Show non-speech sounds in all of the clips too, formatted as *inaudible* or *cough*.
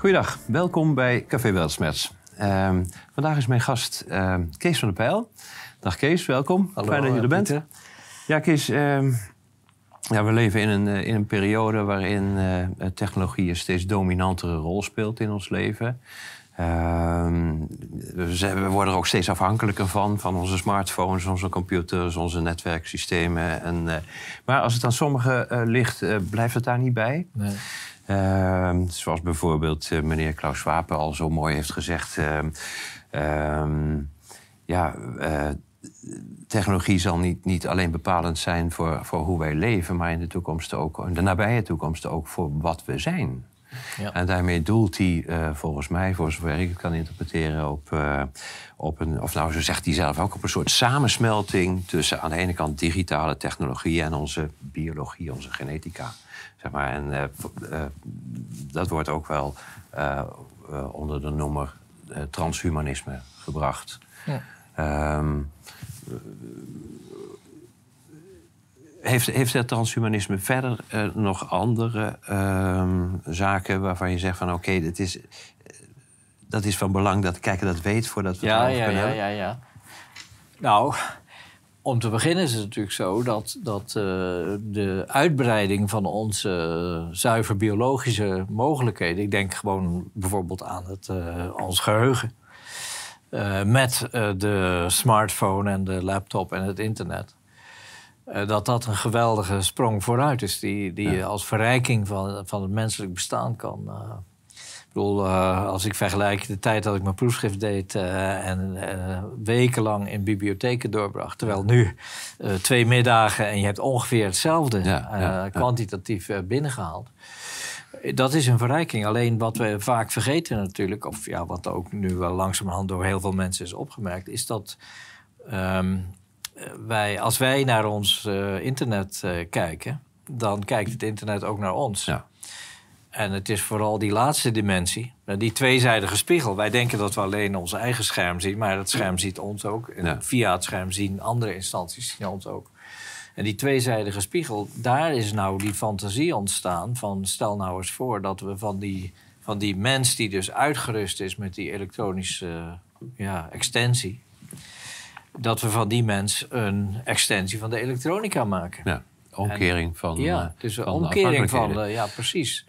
Goeiedag, welkom bij Café Weltsmerts. Ehm, vandaag is mijn gast ehm, Kees van der Pijl. Dag Kees, welkom. Hallo, Fijn dat je er eh, bent. Pieter. Ja, Kees, ehm, ja, we leven in een, eh, in een periode waarin eh, technologie een steeds dominantere rol speelt in ons leven. We, worden er ook steeds afhankelijker van, van onze smartphones, onze computers, onze netwerksystemen. En, eh, maar als het aan sommigen eh, ligt, eh, blijft het daar niet bij. Nee. Ehm, zoals bijvoorbeeld eh, meneer Klaus Schwab al zo mooi heeft gezegd. ehm, ehm, ja, eh, technologie zal niet, niet alleen bepalend zijn voor, voor hoe wij leven, maar in de toekomst ook, in de nabije toekomst ook voor wat we zijn. Ja. En daarmee doelt hij eh, volgens mij, voor zover ik het kan interpreteren, op, op een, of nou zo zegt hij zelf ook, op een soort samensmelting tussen aan de ene kant digitale technologie en onze biologie, onze genetica. Zeg maar. En eh, eh, dat wordt ook wel eh, onder de noemer transhumanisme gebracht. Ja. Ehm, heeft, heeft het transhumanisme verder nog andere ehm, zaken waarvan je zegt van oké, dit is, dat is van belang dat kijken dat weet voordat we Ja, het erover ja, kunnen ja, hebben? ja, ja. Nou, om te beginnen is het natuurlijk zo dat, dat eh, de uitbreiding van onze zuiver biologische mogelijkheden, ik denk gewoon bijvoorbeeld aan het, eh, ons geheugen, eh, met de smartphone en de laptop en het internet. dat dat een geweldige sprong vooruit is, die, die je als verrijking van, van het menselijk bestaan kan, ik bedoel, eh, als ik vergelijk de tijd dat ik mijn proefschrift deed eh, en eh, wekenlang in bibliotheken doorbracht, terwijl nu twee middagen en je hebt ongeveer hetzelfde Ja, ja, ja. kwantitatief eh, binnengehaald. Eh, Dat is een verrijking. Alleen wat we vaak vergeten natuurlijk, of ja, wat ook nu wel langzamerhand door heel veel mensen is opgemerkt, is dat ehm, eh, wij, als wij naar ons internet kijken, dan kijkt het internet ook naar ons. Ja. En het is vooral die laatste dimensie, eh, die tweezijdige spiegel. Wij denken dat we alleen ons eigen scherm zien, maar dat scherm ziet ons ook. En Ja. via het scherm zien andere instanties zien ons ook. En die tweezijdige spiegel, daar is nou die fantasie ontstaan van... stel nou eens voor dat we van die, van die mens die dus uitgerust is... met die elektronische ja, extensie... dat we van die mens een extensie van de elektronica maken. Ja, omkering van. Ja, eh, dus een omkering van, ja, precies.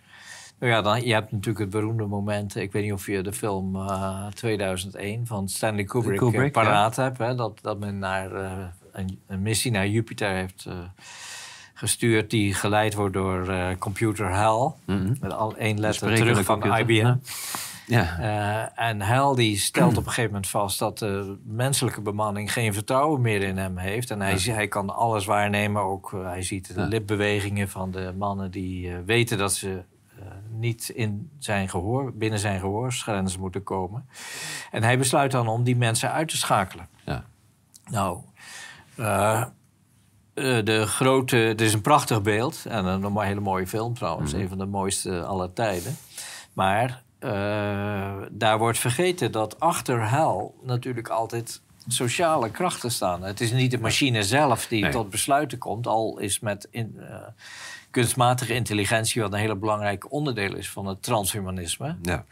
Ja, dan, je hebt natuurlijk het beroemde moment, ik weet niet of je de film eh, 2001 van Stanley Kubrick, eh, Kubrick, paraat hebt, hè, dat, dat men naar eh, een, een missie naar Jupiter heeft gestuurd die geleid wordt door computer HAL, Mhm. met al één letter terug van computer. IBM. Ja, en Hal die stelt op een gegeven moment vast dat de menselijke bemanning geen vertrouwen meer in hem heeft. En hij, hij kan alles waarnemen. Ook hij ziet de Ja. lipbewegingen van de mannen die weten dat ze niet in zijn gehoor, binnen zijn gehoorsgrenzen moeten komen. En hij besluit dan om die mensen uit te schakelen. ja. Nou, eh, eh, de grote, het is een prachtig beeld en een, hele mooie film trouwens, een van de mooiste aller tijden. Maar eh, daar wordt vergeten dat achter Hal natuurlijk altijd sociale krachten staan. Het is niet de machine zelf die Nee. tot besluiten komt, al is met in, kunstmatige intelligentie, wat een hele belangrijk onderdeel is van het transhumanisme, ja.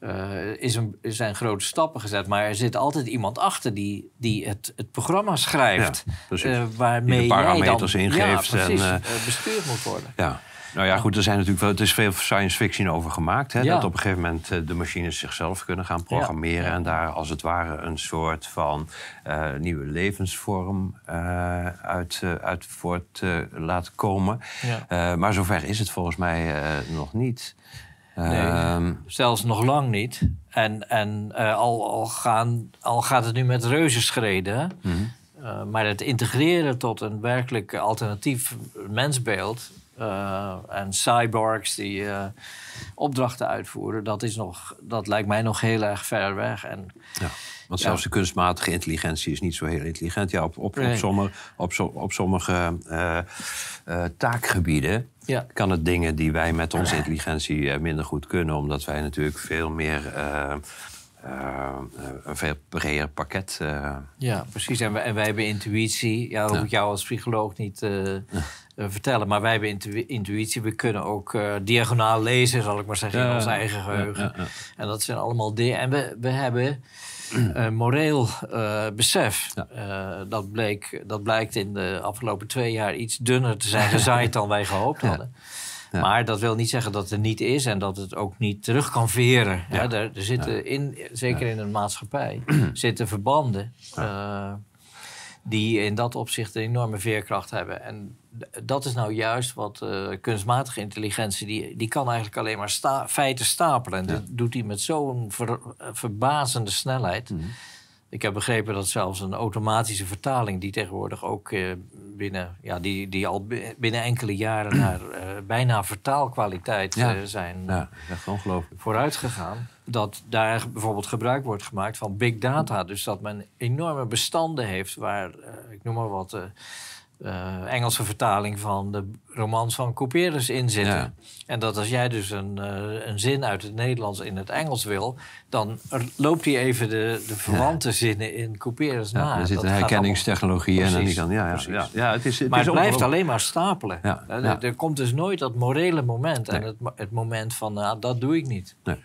eh, is een, zijn grote stappen gezet. Maar er zit altijd iemand achter die, die het, het programma schrijft. Ja, eh, waarmee Die de parameters dan, ingeeft Ja, precies, en, eh, bestuurd moet worden. Ja. Nou ja, goed, er zijn natuurlijk wel, het is veel science fiction over gemaakt. Hè, Ja. Dat op een gegeven moment eh, de machines zichzelf kunnen gaan programmeren. Ja. En daar als het ware een soort van eh, nieuwe levensvorm eh, uit, uit voort laten komen. Ja. Maar zover is het volgens mij nog niet. Ehm, Zelfs nog lang niet. En, en al, al, gaan, al gaat het nu met reuzenschreden. Eh, maar het integreren tot een werkelijk alternatief mensbeeld... eh, en cyborgs die eh, opdrachten uitvoeren... Dat, is nog, dat lijkt mij nog heel erg ver weg. En Ja, want zelfs de kunstmatige intelligentie is niet zo heel intelligent. Ja, op, op, sommige, op, op sommige eh, taakgebieden ja, kan het dingen die wij met onze intelligentie minder goed kunnen, omdat wij natuurlijk veel meer eh, een veel breder pakket. Ja, precies. En wij, en wij hebben intuïtie. Ja, dat hoef Ja. ik jou als psycholoog niet vertellen. Maar wij hebben intu- intuïtie. We kunnen ook eh, diagonaal lezen, zal ik maar zeggen, in ons eigen geheugen. ja, ja. En dat zijn allemaal dingen. En we, we hebben een moreel eh, besef. Eh, dat, bleek, dat blijkt in de afgelopen twee jaar iets dunner te zijn gezaaid dan wij gehoopt *laughs* hadden. Maar dat wil niet zeggen dat het er niet is en dat het ook niet terug kan veren. Er, zitten in, zeker in een maatschappij, *clears throat* zitten verbanden eh, die in dat opzicht een enorme veerkracht hebben. En dat is nou juist wat eh, kunstmatige intelligentie, die, die kan eigenlijk alleen maar sta- feiten stapelen. En dat doet hij met zo'n ver- verbazende snelheid. Mhm. Ik heb begrepen dat zelfs een automatische vertaling, die tegenwoordig ook eh, binnen, ja, die, die al bi- binnen enkele jaren naar eh, bijna vertaalkwaliteit Ja. zijn Ja, dat is echt ongelooflijk. vooruit gegaan. Dat daar bijvoorbeeld gebruik wordt gemaakt van big data. Dus dat men enorme bestanden heeft waar, eh, ik noem maar wat, eh, eh, Engelse vertaling van de romans van Couperus in zitten. Ja. En dat als jij dus een, een zin uit het Nederlands in het Engels wil, dan loopt hij even de, de verwante zinnen in Couperus Ja, na. er zit een herkenningstechnologie en dan die. Ja, ja, ja, ja, het is, het maar is het blijft alleen maar stapelen. Er, er komt dus nooit dat morele moment en het, het moment van, nou, dat doe ik niet. Nee,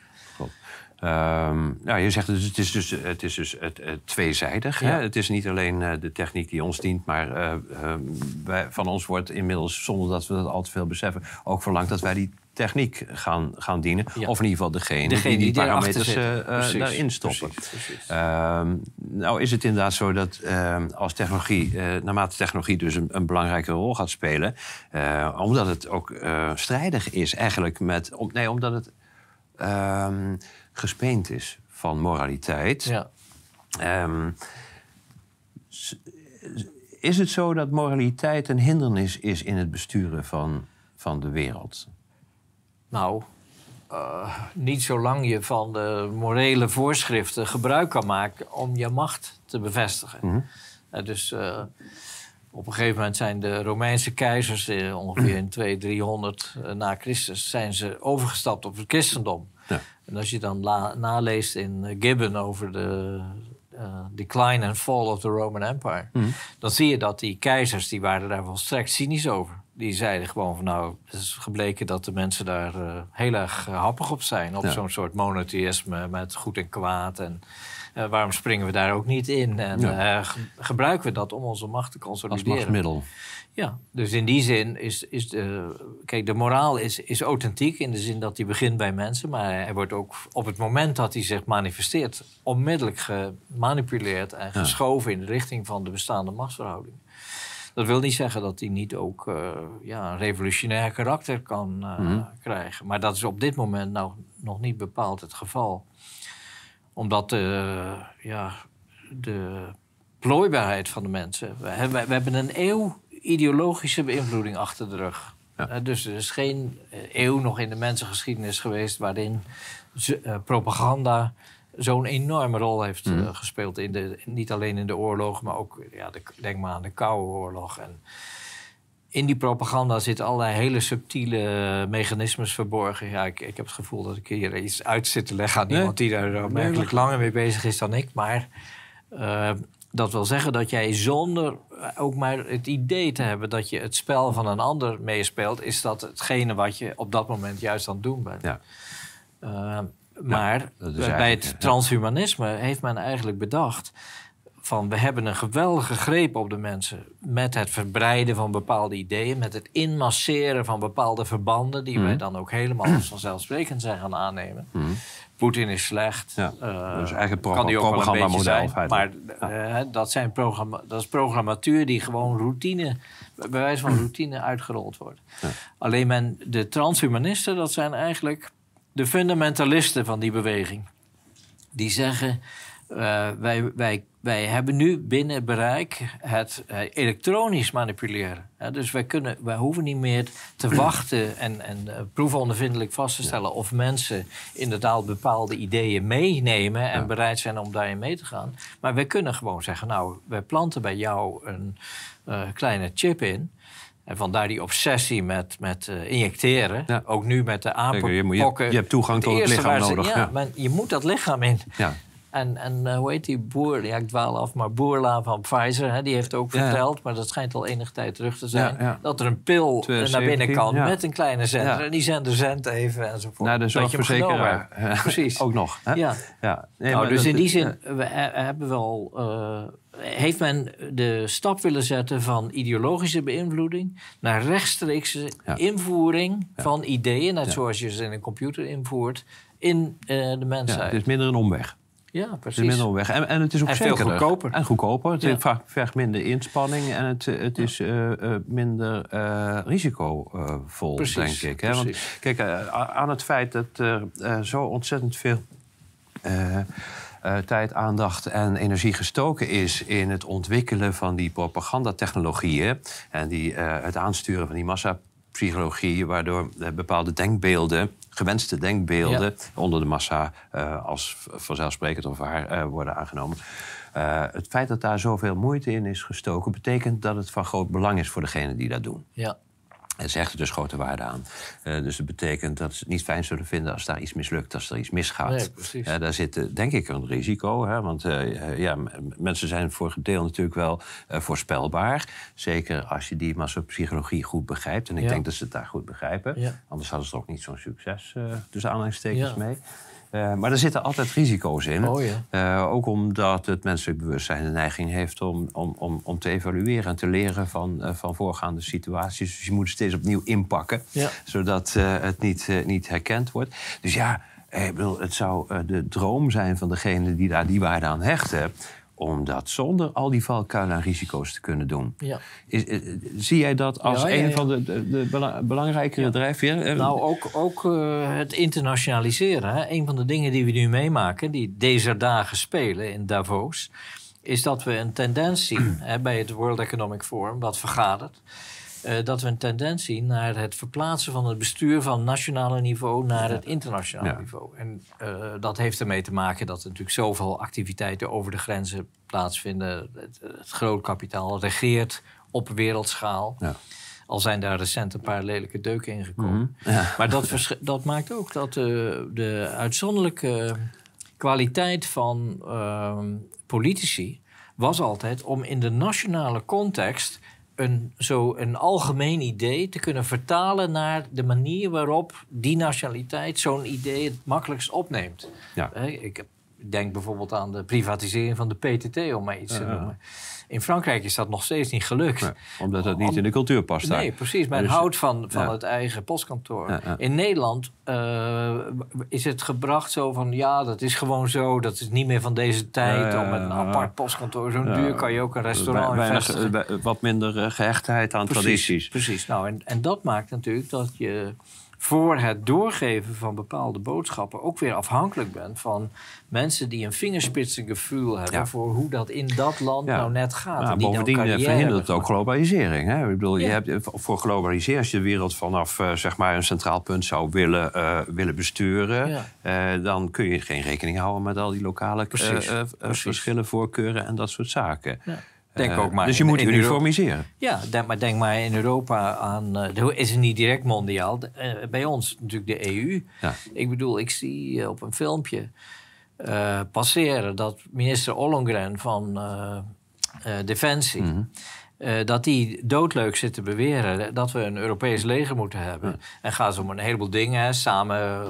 Ehm, nou, je zegt dus, het is dus, het is dus het, het tweezijdig. Ja. Hè? Het is niet alleen eh, de techniek die ons dient, maar eh, eh, wij, van ons wordt inmiddels, zonder dat we dat al te veel beseffen, ook verlangd dat wij die techniek gaan, gaan dienen. Ja. Of in ieder geval degene, Degene die die parameters eh, eh, Precies, daarin stoppen. precies, precies. Ehm, nou is het inderdaad zo dat ehm, als technologie, eh, naarmate technologie dus een, een belangrijke rol gaat spelen, eh, omdat het ook eh, strijdig is eigenlijk met, om, nee, omdat het ehm, gespeend is van moraliteit. Ja. Ehm, is het zo dat moraliteit een hindernis is in het besturen van, van de wereld? Nou, eh, niet zolang je van de morele voorschriften gebruik kan maken om je macht te bevestigen. Mhm. Eh, dus eh, op een gegeven moment zijn de Romeinse keizers, eh, ongeveer in 200, 300 eh, na Christus, zijn ze overgestapt op het christendom. Ja. En als je dan naleest in eh, Gibbon over de eh, decline and fall of the Roman Empire, Mhm. dan zie je dat die keizers, die waren daar volstrekt cynisch over. Die zeiden gewoon van nou, het is gebleken dat de mensen daar heel erg happig op zijn. Op Ja. zo'n soort monotheïsme met goed en kwaad. En eh, waarom springen we daar ook niet in? En Ja. eh, ge- gebruiken we dat om onze macht te Als consolideren? machtsmiddel. Ja, dus in die zin is, is de... Kijk, de moraal is, is authentiek in de zin dat die begint bij mensen. Maar hij wordt ook op het moment dat hij zich manifesteert... onmiddellijk gemanipuleerd en geschoven in de richting van de bestaande machtsverhouding. Dat wil niet zeggen dat hij niet ook eh, ja, een revolutionair karakter kan Mhm. krijgen. Maar dat is op dit moment nou nog niet bepaald het geval. Omdat de, ja, de plooibaarheid van de mensen... We hebben, we hebben een eeuw ideologische beïnvloeding achter de rug. Ja. Eh, dus er is geen eh, eeuw nog in de mensengeschiedenis geweest... waarin eh, propaganda zo'n enorme rol heeft eh, Mhm. gespeeld. In de, niet alleen in de oorlog, maar ook ja, de, denk maar aan de Koude Oorlog. En in die propaganda zitten allerlei hele subtiele mechanismes verborgen. Ja, ik, ik heb het gevoel dat ik hier iets uit zit te leggen aan Nee. iemand die daar opmerkelijk langer mee bezig is dan ik. Maar eh, dat wil zeggen dat jij zonder ook maar het idee te hebben dat je het spel van een ander meespeelt, is dat hetgene wat je op dat moment juist aan het doen bent. Ja. Eh, maar bij het transhumanisme heeft men eigenlijk bedacht van we hebben een geweldige greep op de mensen met het verbreiden van bepaalde ideeën, met het inmasseren van bepaalde verbanden die Mhm. wij dan ook helemaal als vanzelfsprekend zijn gaan aannemen. Mhm. Poetin is slecht. Ja, dat is eigenlijk kan die ook wel een beetje zijn. Maar eh, dat, zijn programma dat is programmatuur die gewoon routine, bij wijze van routine uitgerold wordt. Ja. Alleen men, de transhumanisten, dat zijn eigenlijk de fundamentalisten van die beweging. Die zeggen, eh, wij, wij, wij hebben nu binnen bereik het eh, elektronisch manipuleren. Dus wij, kunnen, wij hoeven niet meer te *clears throat* wachten en, en uh, proefondervindelijk vast te stellen... of mensen inderdaad bepaalde ideeën meenemen en Ja. bereid zijn om daarin mee te gaan. Maar wij kunnen gewoon zeggen, nou, wij planten bij jou een kleine chip in... En vandaar die obsessie met, met uh, injecteren. Ja. Ook nu met de je, je, apenpokken. je hebt toegang tot het lichaam ze- nodig. Ja, Ja. men- je moet dat lichaam in. Ja. En, en uh, hoe heet die boer? Ja, ik dwaal af, maar Boerla van Pfizer, hè, die heeft ook verteld, maar dat schijnt al enige tijd terug te zijn, Ja, ja. dat er een pil naar binnen kan met een kleine zender. En die zender zendt even enzovoort. Naar de zorgverzekeraar. Precies. Ook nog. Hè? Ja. Ja. Nee, nou, dus dat- in die zin we he- hebben wel, eh, heeft men de stap willen zetten van ideologische beïnvloeding naar rechtstreekse invoering van ideeën, net zoals je ze in een computer invoert, in eh, de mensheid. het is minder een omweg. Ja, Het is precies. een omweg. En, en het is ook En veel goedkoper. En goedkoper. Het Ja. vaak vergt minder inspanning en het, het is eh, eh, minder eh, risicovol, Precies, denk ik. Hè? Want kijk, aan het feit dat er zo ontzettend veel tijd, aandacht en energie gestoken is in het ontwikkelen van die propagandatechnologieën en die, het aansturen van die massapsychologie, waardoor eh, bepaalde denkbeelden, gewenste denkbeelden, onder de massa eh, als vanzelfsprekend of waar eh, worden aangenomen. Eh, het feit dat daar zoveel moeite in is gestoken, betekent dat het van groot belang is voor degenen die dat doen. Ja. En ze hechten dus grote waarde aan. Eh, dus dat betekent dat ze het niet fijn zullen vinden als daar iets mislukt, als er iets misgaat. Nee, daar zit eh, denk ik een risico. Hè? Want eh, ja, mensen zijn voor een deel natuurlijk wel voorspelbaar. Zeker als je die massapsychologie goed begrijpt. En ik Ja. denk dat ze het daar goed begrijpen. Ja. Anders hadden ze er ook niet zo'n succes tussen aanhalingstekens Ja. mee. Eh, maar er zitten altijd risico's in. Oh ja. Eh, ook omdat het menselijk bewustzijn de neiging heeft om, om, om, om te evalueren en te leren van, eh, van voorgaande situaties. Dus je moet het steeds opnieuw inpakken, Ja. zodat het niet, niet herkend wordt. Dus ja, ik bedoel, het zou de droom zijn van degene die daar die waarde aan hechten. Om dat zonder al die valkuilen en risico's te kunnen doen. Ja. Is, eh, zie jij dat als Ja, ja, een van de, de, de bela- belangrijkere drijfveren? Eh, Nou, ook, ook eh, het internationaliseren. Hè. Een van de dingen die we nu meemaken, die deze dagen spelen in Davos, is dat we een tendens zien hè, bij het World Economic Forum, wat vergadert. Eh, dat we een tendens zien naar het verplaatsen van het bestuur van nationale niveau naar het internationale Ja. niveau. En eh, dat heeft ermee te maken dat er natuurlijk zoveel activiteiten over de grenzen plaatsvinden. Het, het groot kapitaal regeert op wereldschaal. Ja. Al zijn daar recent een paar lelijke deuken in gekomen. Mhm. Ja. Maar dat, dat maakt ook dat de, de uitzonderlijke kwaliteit van ehm, politici was altijd om in de nationale context een, zo een algemeen idee te kunnen vertalen naar de manier waarop die nationaliteit zo'n idee het makkelijkst opneemt. Ja. Ik denk bijvoorbeeld aan de privatisering van de PTT, om maar iets te noemen. In Frankrijk is dat nog steeds niet gelukt. Omdat het niet in de cultuur past daar. Nee, precies. Men Dus- houdt van, van ja. het eigen postkantoor. Ja. In Nederland eh, is het gebracht zo van... ja, dat is gewoon zo, dat is niet meer van deze tijd... Om met een apart postkantoor... zo'n duur kan je ook een restaurant weinig, eh, wat minder eh, gehechtheid aan Precies, tradities. Precies. Nou, en, en dat maakt natuurlijk dat je voor het doorgeven van bepaalde boodschappen ook weer afhankelijk bent van mensen die een vingerspitsengevoel hebben Ja. voor hoe dat in dat land Ja. nou net gaat. Ja, en die bovendien eh, verhindert het ook globalisering. Hè? Ik bedoel, je hebt, eh, voor globalisering, als je de wereld vanaf eh, zeg maar een centraal punt zou willen, willen besturen, dan kun je geen rekening houden met al die lokale Precies, precies. verschillen, voorkeuren en dat soort zaken. Denk Eh, ook maar dus je in- moet in uniformiseren. Ja, denk maar, denk maar in Europa aan. eh, is het niet direct mondiaal? Eh, bij ons natuurlijk de EU. Ja. Ik bedoel, ik zie op een filmpje passeren dat minister Ollongren van Defensie. Mhm. dat die doodleuk zit te beweren dat we een Europees leger moeten hebben. En gaan ze om een heleboel dingen, hè, samen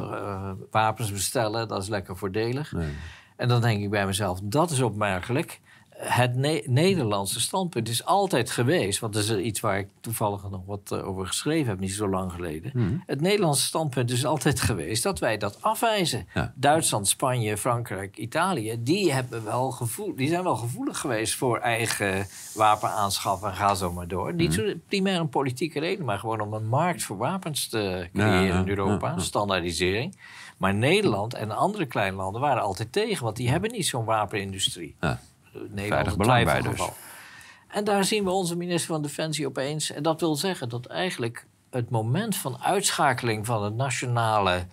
wapens bestellen, dat is lekker voordelig. Nee. En dan denk ik bij mezelf, dat is opmerkelijk. Het Ne- Nederlandse standpunt is altijd geweest, want dat is iets waar ik toevallig nog wat eh, over geschreven heb, niet zo lang geleden. Mhm. Het Nederlandse standpunt is altijd geweest dat wij dat afwijzen. Ja. Duitsland, Spanje, Frankrijk, Italië, die, hebben wel gevoel, die zijn wel gevoelig geweest voor eigen wapenaanschaffen en ga zo maar door. Niet Mhm. zo primair een politieke reden, maar gewoon om een markt voor wapens te creëren Ja, ja, in Europa, standaardisering. Maar Nederland en andere kleine landen waren altijd tegen, want die hebben niet zo'n wapenindustrie. Ja. Veilig belang bij twijfelgeval. En daar zien we onze minister van Defensie opeens. En dat wil zeggen dat eigenlijk het moment van uitschakeling van het nationale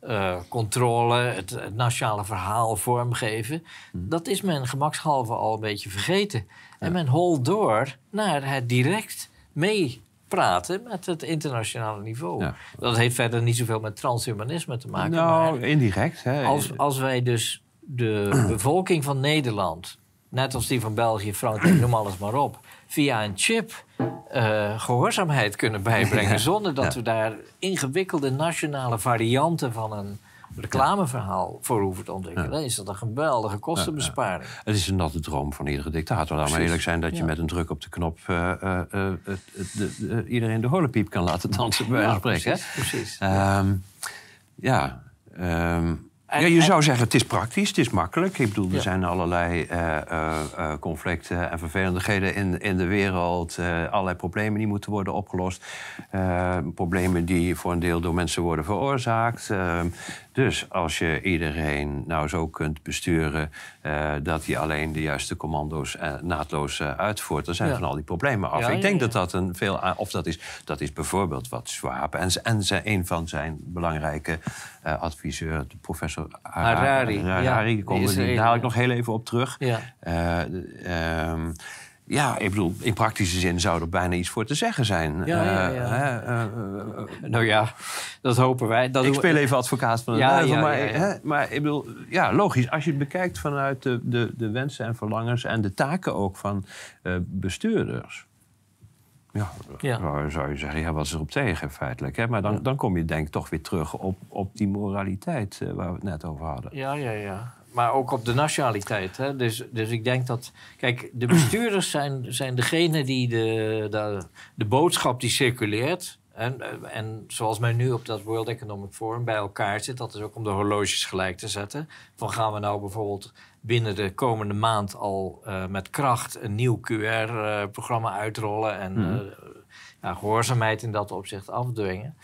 eh, controle, het, het nationale verhaal vormgeven, Hmm. dat is men gemakshalve al een beetje vergeten. En men holt door naar het direct meepraten met het internationale niveau. Ja. Dat heeft verder niet zoveel met transhumanisme te maken. maar Nou, indirect. Hè. als, als wij dus de *clears throat* bevolking van Nederland, net als die van België, Frankrijk, noem alles maar op, via een chip eh, gehoorzaamheid kunnen bijbrengen. *laughs* Zonder dat we daar ingewikkelde nationale varianten van een reclameverhaal voor hoeven te ontwikkelen. Dan is dat een geweldige kostenbesparing. Het is een natte droom van iedere dictator. Laat maar eerlijk zijn dat je met een druk op de knop uh, uh, de, iedereen de horlepiep kan laten dansen, bij wijze spreken. Precies. precies. Um, ja. Um, ja, je zou zeggen, het is praktisch, het is makkelijk. Ik bedoel, er zijn allerlei uh, uh, conflicten en vervelendigheden in, in de wereld. allerlei problemen die moeten worden opgelost. problemen die voor een deel door mensen worden veroorzaakt. Ehm, dus als je iedereen nou zo kunt besturen uh, dat hij alleen de juiste commando's uh, naadloos uh, uitvoert, dan zijn van al die problemen af. Ik denk dat dat een veel. Of dat is, dat is bijvoorbeeld wat Schwab en, en zijn, een van zijn belangrijke adviseur, de professor Harari. Harari, daar haal ik nog heel even op terug. Ja. Um, ja, ik bedoel, in praktische zin zou er bijna iets voor te zeggen zijn. Ja, ja, ja. Uh, uh, nou ja, dat hopen wij. Dat ik speel even advocaat van het ja, maar, hè, maar ik bedoel, ja, logisch. Als je het bekijkt vanuit de, de, de wensen en verlangens... en de taken ook van bestuurders... Ja, ja. zou je zeggen, ja, wat is er op tegen feitelijk? Hè? Maar dan, dan kom je denk ik toch weer terug op, op die moraliteit waar we het net over hadden. Ja, ja, ja maar ook op de nationaliteit. Hè? Dus, dus ik denk dat. Kijk, de bestuurders zijn, zijn degene die de, de, de boodschap die circuleert. En, en zoals men nu op dat World Economic Forum bij elkaar zit, dat is ook om de horloges gelijk te zetten. Van gaan we nou bijvoorbeeld binnen de komende maand al uh, met kracht een nieuw QR-programma uitrollen en mm. uh, gehoorzaamheid in dat opzicht afdwingen.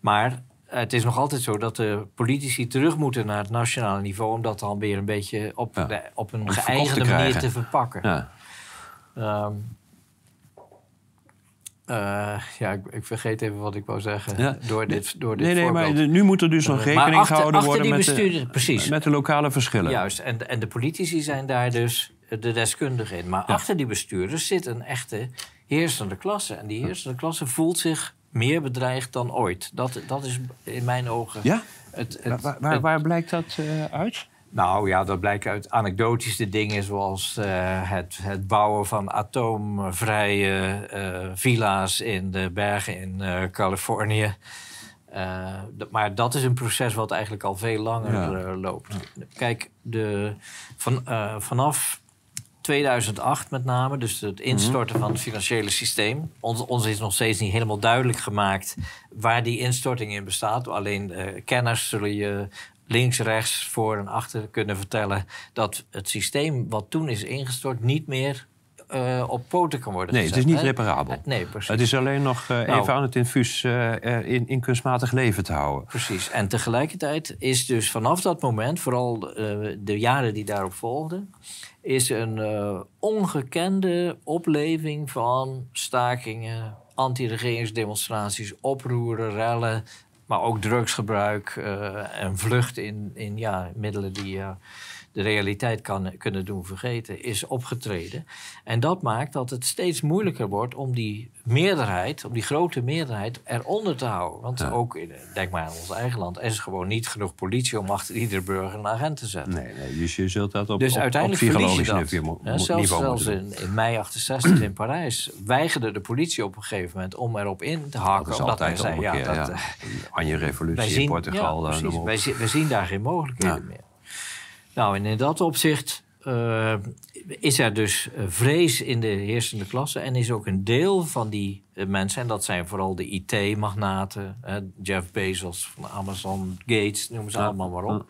Maar het is nog altijd zo dat de politici terug moeten naar het nationale niveau... om dat dan weer een beetje op, de, op een geëigende manier te verpakken. Ja. Um, uh, ja, ik, ik, vergeet even wat ik wou zeggen ja. door dit, door dit Nee, nee, maar nu moet er dus nog rekening gehouden worden met, de, precies. met de lokale verschillen. Juist, en, en de politici zijn daar dus de deskundigen in. Maar achter die bestuurders zit een echte heersende klasse. En die heersende klasse voelt zich meer bedreigd dan ooit. Dat, dat is in mijn ogen. Ja? Het, het, waar, waar, waar, blijkt dat uh, uit? Nou ja, dat blijkt uit anekdotische dingen zoals uh, het, het bouwen van atoomvrije uh, villa's in de bergen in Californië. maar dat is een proces wat eigenlijk al veel langer loopt. Kijk, de, van, vanaf 2008 met name, dus het instorten van het financiële systeem. Ons, ons is nog steeds niet helemaal duidelijk gemaakt waar die instorting in bestaat. Alleen uh, kenners zullen je links, rechts, voor en achter kunnen vertellen dat het systeem wat toen is ingestort niet meer uh, op poten kan worden nee, gezet. Nee, het is niet reparabel. Uh, nee, precies. Het is alleen nog uh, nou, even aan het infuus in, in, kunstmatig leven te houden. Precies. En tegelijkertijd is dus vanaf dat moment, vooral de jaren die daarop volgden is een ongekende opleving van stakingen, anti-regeringsdemonstraties, oproeren, rellen, maar ook drugsgebruik en vlucht in, in ja, middelen die de realiteit kan, kunnen doen vergeten, is opgetreden. En dat maakt dat het steeds moeilijker wordt om die meerderheid, om die grote meerderheid, eronder te houden. Want ook, in, denk maar aan ons eigen land, er is gewoon niet genoeg politie om achter iedere burger een agent te zetten. Nee, nee dus je zult dat op, dus op, uiteindelijk op psychologisch niveau, ja, zelfs, zelfs in, in, mei 68 in Parijs weigerde de politie op een gegeven moment om erop in te haken. Dat omdat zei, ja, dat, ja. Anje-revolutie in Portugal. Ja, precies, wij, wij, zien daar geen mogelijkheden meer. Nou, en in dat opzicht uh, is er dus eh, vrees in de heersende klasse. En is ook een deel van die uh, mensen, en dat zijn vooral de IT-magnaten, Jeff Bezos van Amazon, Gates, noem ze allemaal maar op.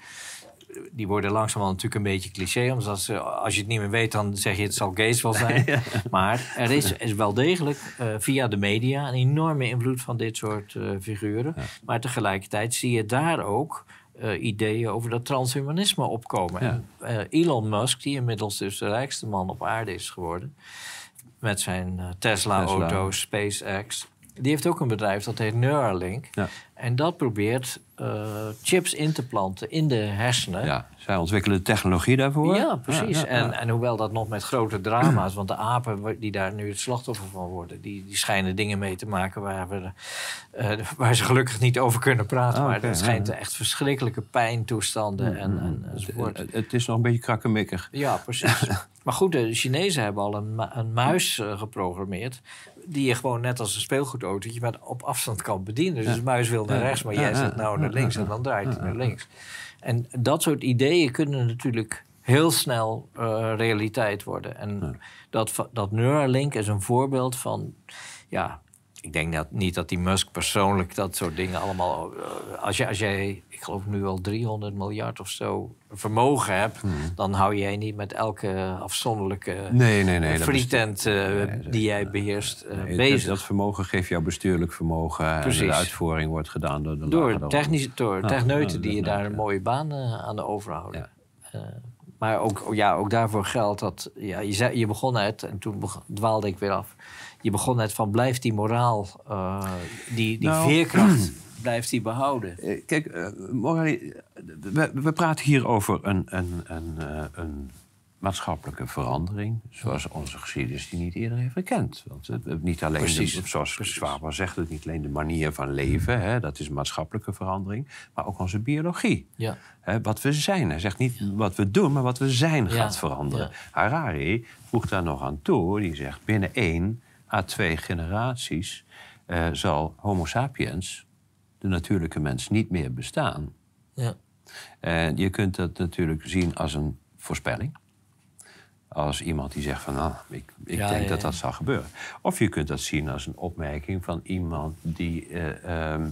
Die worden langzamerhand natuurlijk een beetje cliché, omdat ze, als je het niet meer weet, dan zeg je het zal Gates wel zijn. *laughs* Maar er is, is wel degelijk via de media een enorme invloed van dit soort figuren. Maar tegelijkertijd zie je daar ook uh, ideeën over dat transhumanisme opkomen. En, uh, Elon Musk, die inmiddels dus de rijkste man op aarde is geworden, met zijn uh, Tesla-auto, SpaceX, die heeft ook een bedrijf dat heet Neuralink. Ja. En dat probeert chips in te planten in de hersenen. Ja, zij ontwikkelen technologie daarvoor. Ja, precies. en, en hoewel dat nog met grote drama's, want de apen die daar nu het slachtoffer van worden, die, die schijnen dingen mee te maken waar we Eh, *laughs* waar ze gelukkig niet over kunnen praten. Ah, maar oké, het schijnt echt verschrikkelijke pijntoestanden en, en, enzovoort. Het, het is nog een beetje krakkemikkig. Ja, precies. *laughs* maar goed, de Chinezen hebben al een, een muis eh, geprogrammeerd. Die je gewoon net als een speelgoedautootje met op afstand kan bedienen. Dus de muis wil naar rechts, maar jij zet nou naar links en dan draait hij naar links. En dat soort ideeën kunnen natuurlijk heel snel eh, realiteit worden. En dat, dat Neuralink is een voorbeeld van, ja, ik denk dat, niet dat die Musk persoonlijk dat soort dingen allemaal. eh, als, jij, als jij, ik geloof nu al 300 miljard of zo vermogen hebt, dan hou jij niet met elke afzonderlijke Hmm. Nee, nee, frietent eh, nee, die jij beheerst eh, Nee, bezig. Dat, dat vermogen geeft jou bestuurlijk vermogen. En Precies. de uitvoering wordt gedaan door de door lagere technisch, door Ja, techneuten ja, die je ja, daar ja. een mooie baan eh, aan de overhouden. Eh, maar ook, ja, ook daarvoor geldt dat... Ja, je, zei, je begon net, en toen dwaalde ik weer af... Je begon net van, blijft die moraal, eh, die, die Nou, veerkracht... *clears throat* blijft die behouden? Eh, Kijk, eh, Morali, we, we praten hier over een, een, een, een maatschappelijke verandering... zoals onze geschiedenis die niet eerder heeft gekend. Want het, niet alleen, Precies. de, zoals Schwaber zegt, het niet alleen de manier van leven... Hè, dat is maatschappelijke verandering, maar ook onze biologie. Ja. Hè, wat we zijn. Hij zegt niet wat we doen, maar wat we zijn Ja, gaat veranderen. Harari voegt daar nog aan toe. Die zegt binnen één à twee generaties eh, zal Homo sapiens, de natuurlijke mens, niet meer bestaan. Ja. En je kunt dat natuurlijk zien als een voorspelling. Als iemand die zegt van, nou, ik, ik Ja, denk ja, dat ja. dat zal gebeuren. Of je kunt dat zien als een opmerking van iemand die eh, ehm,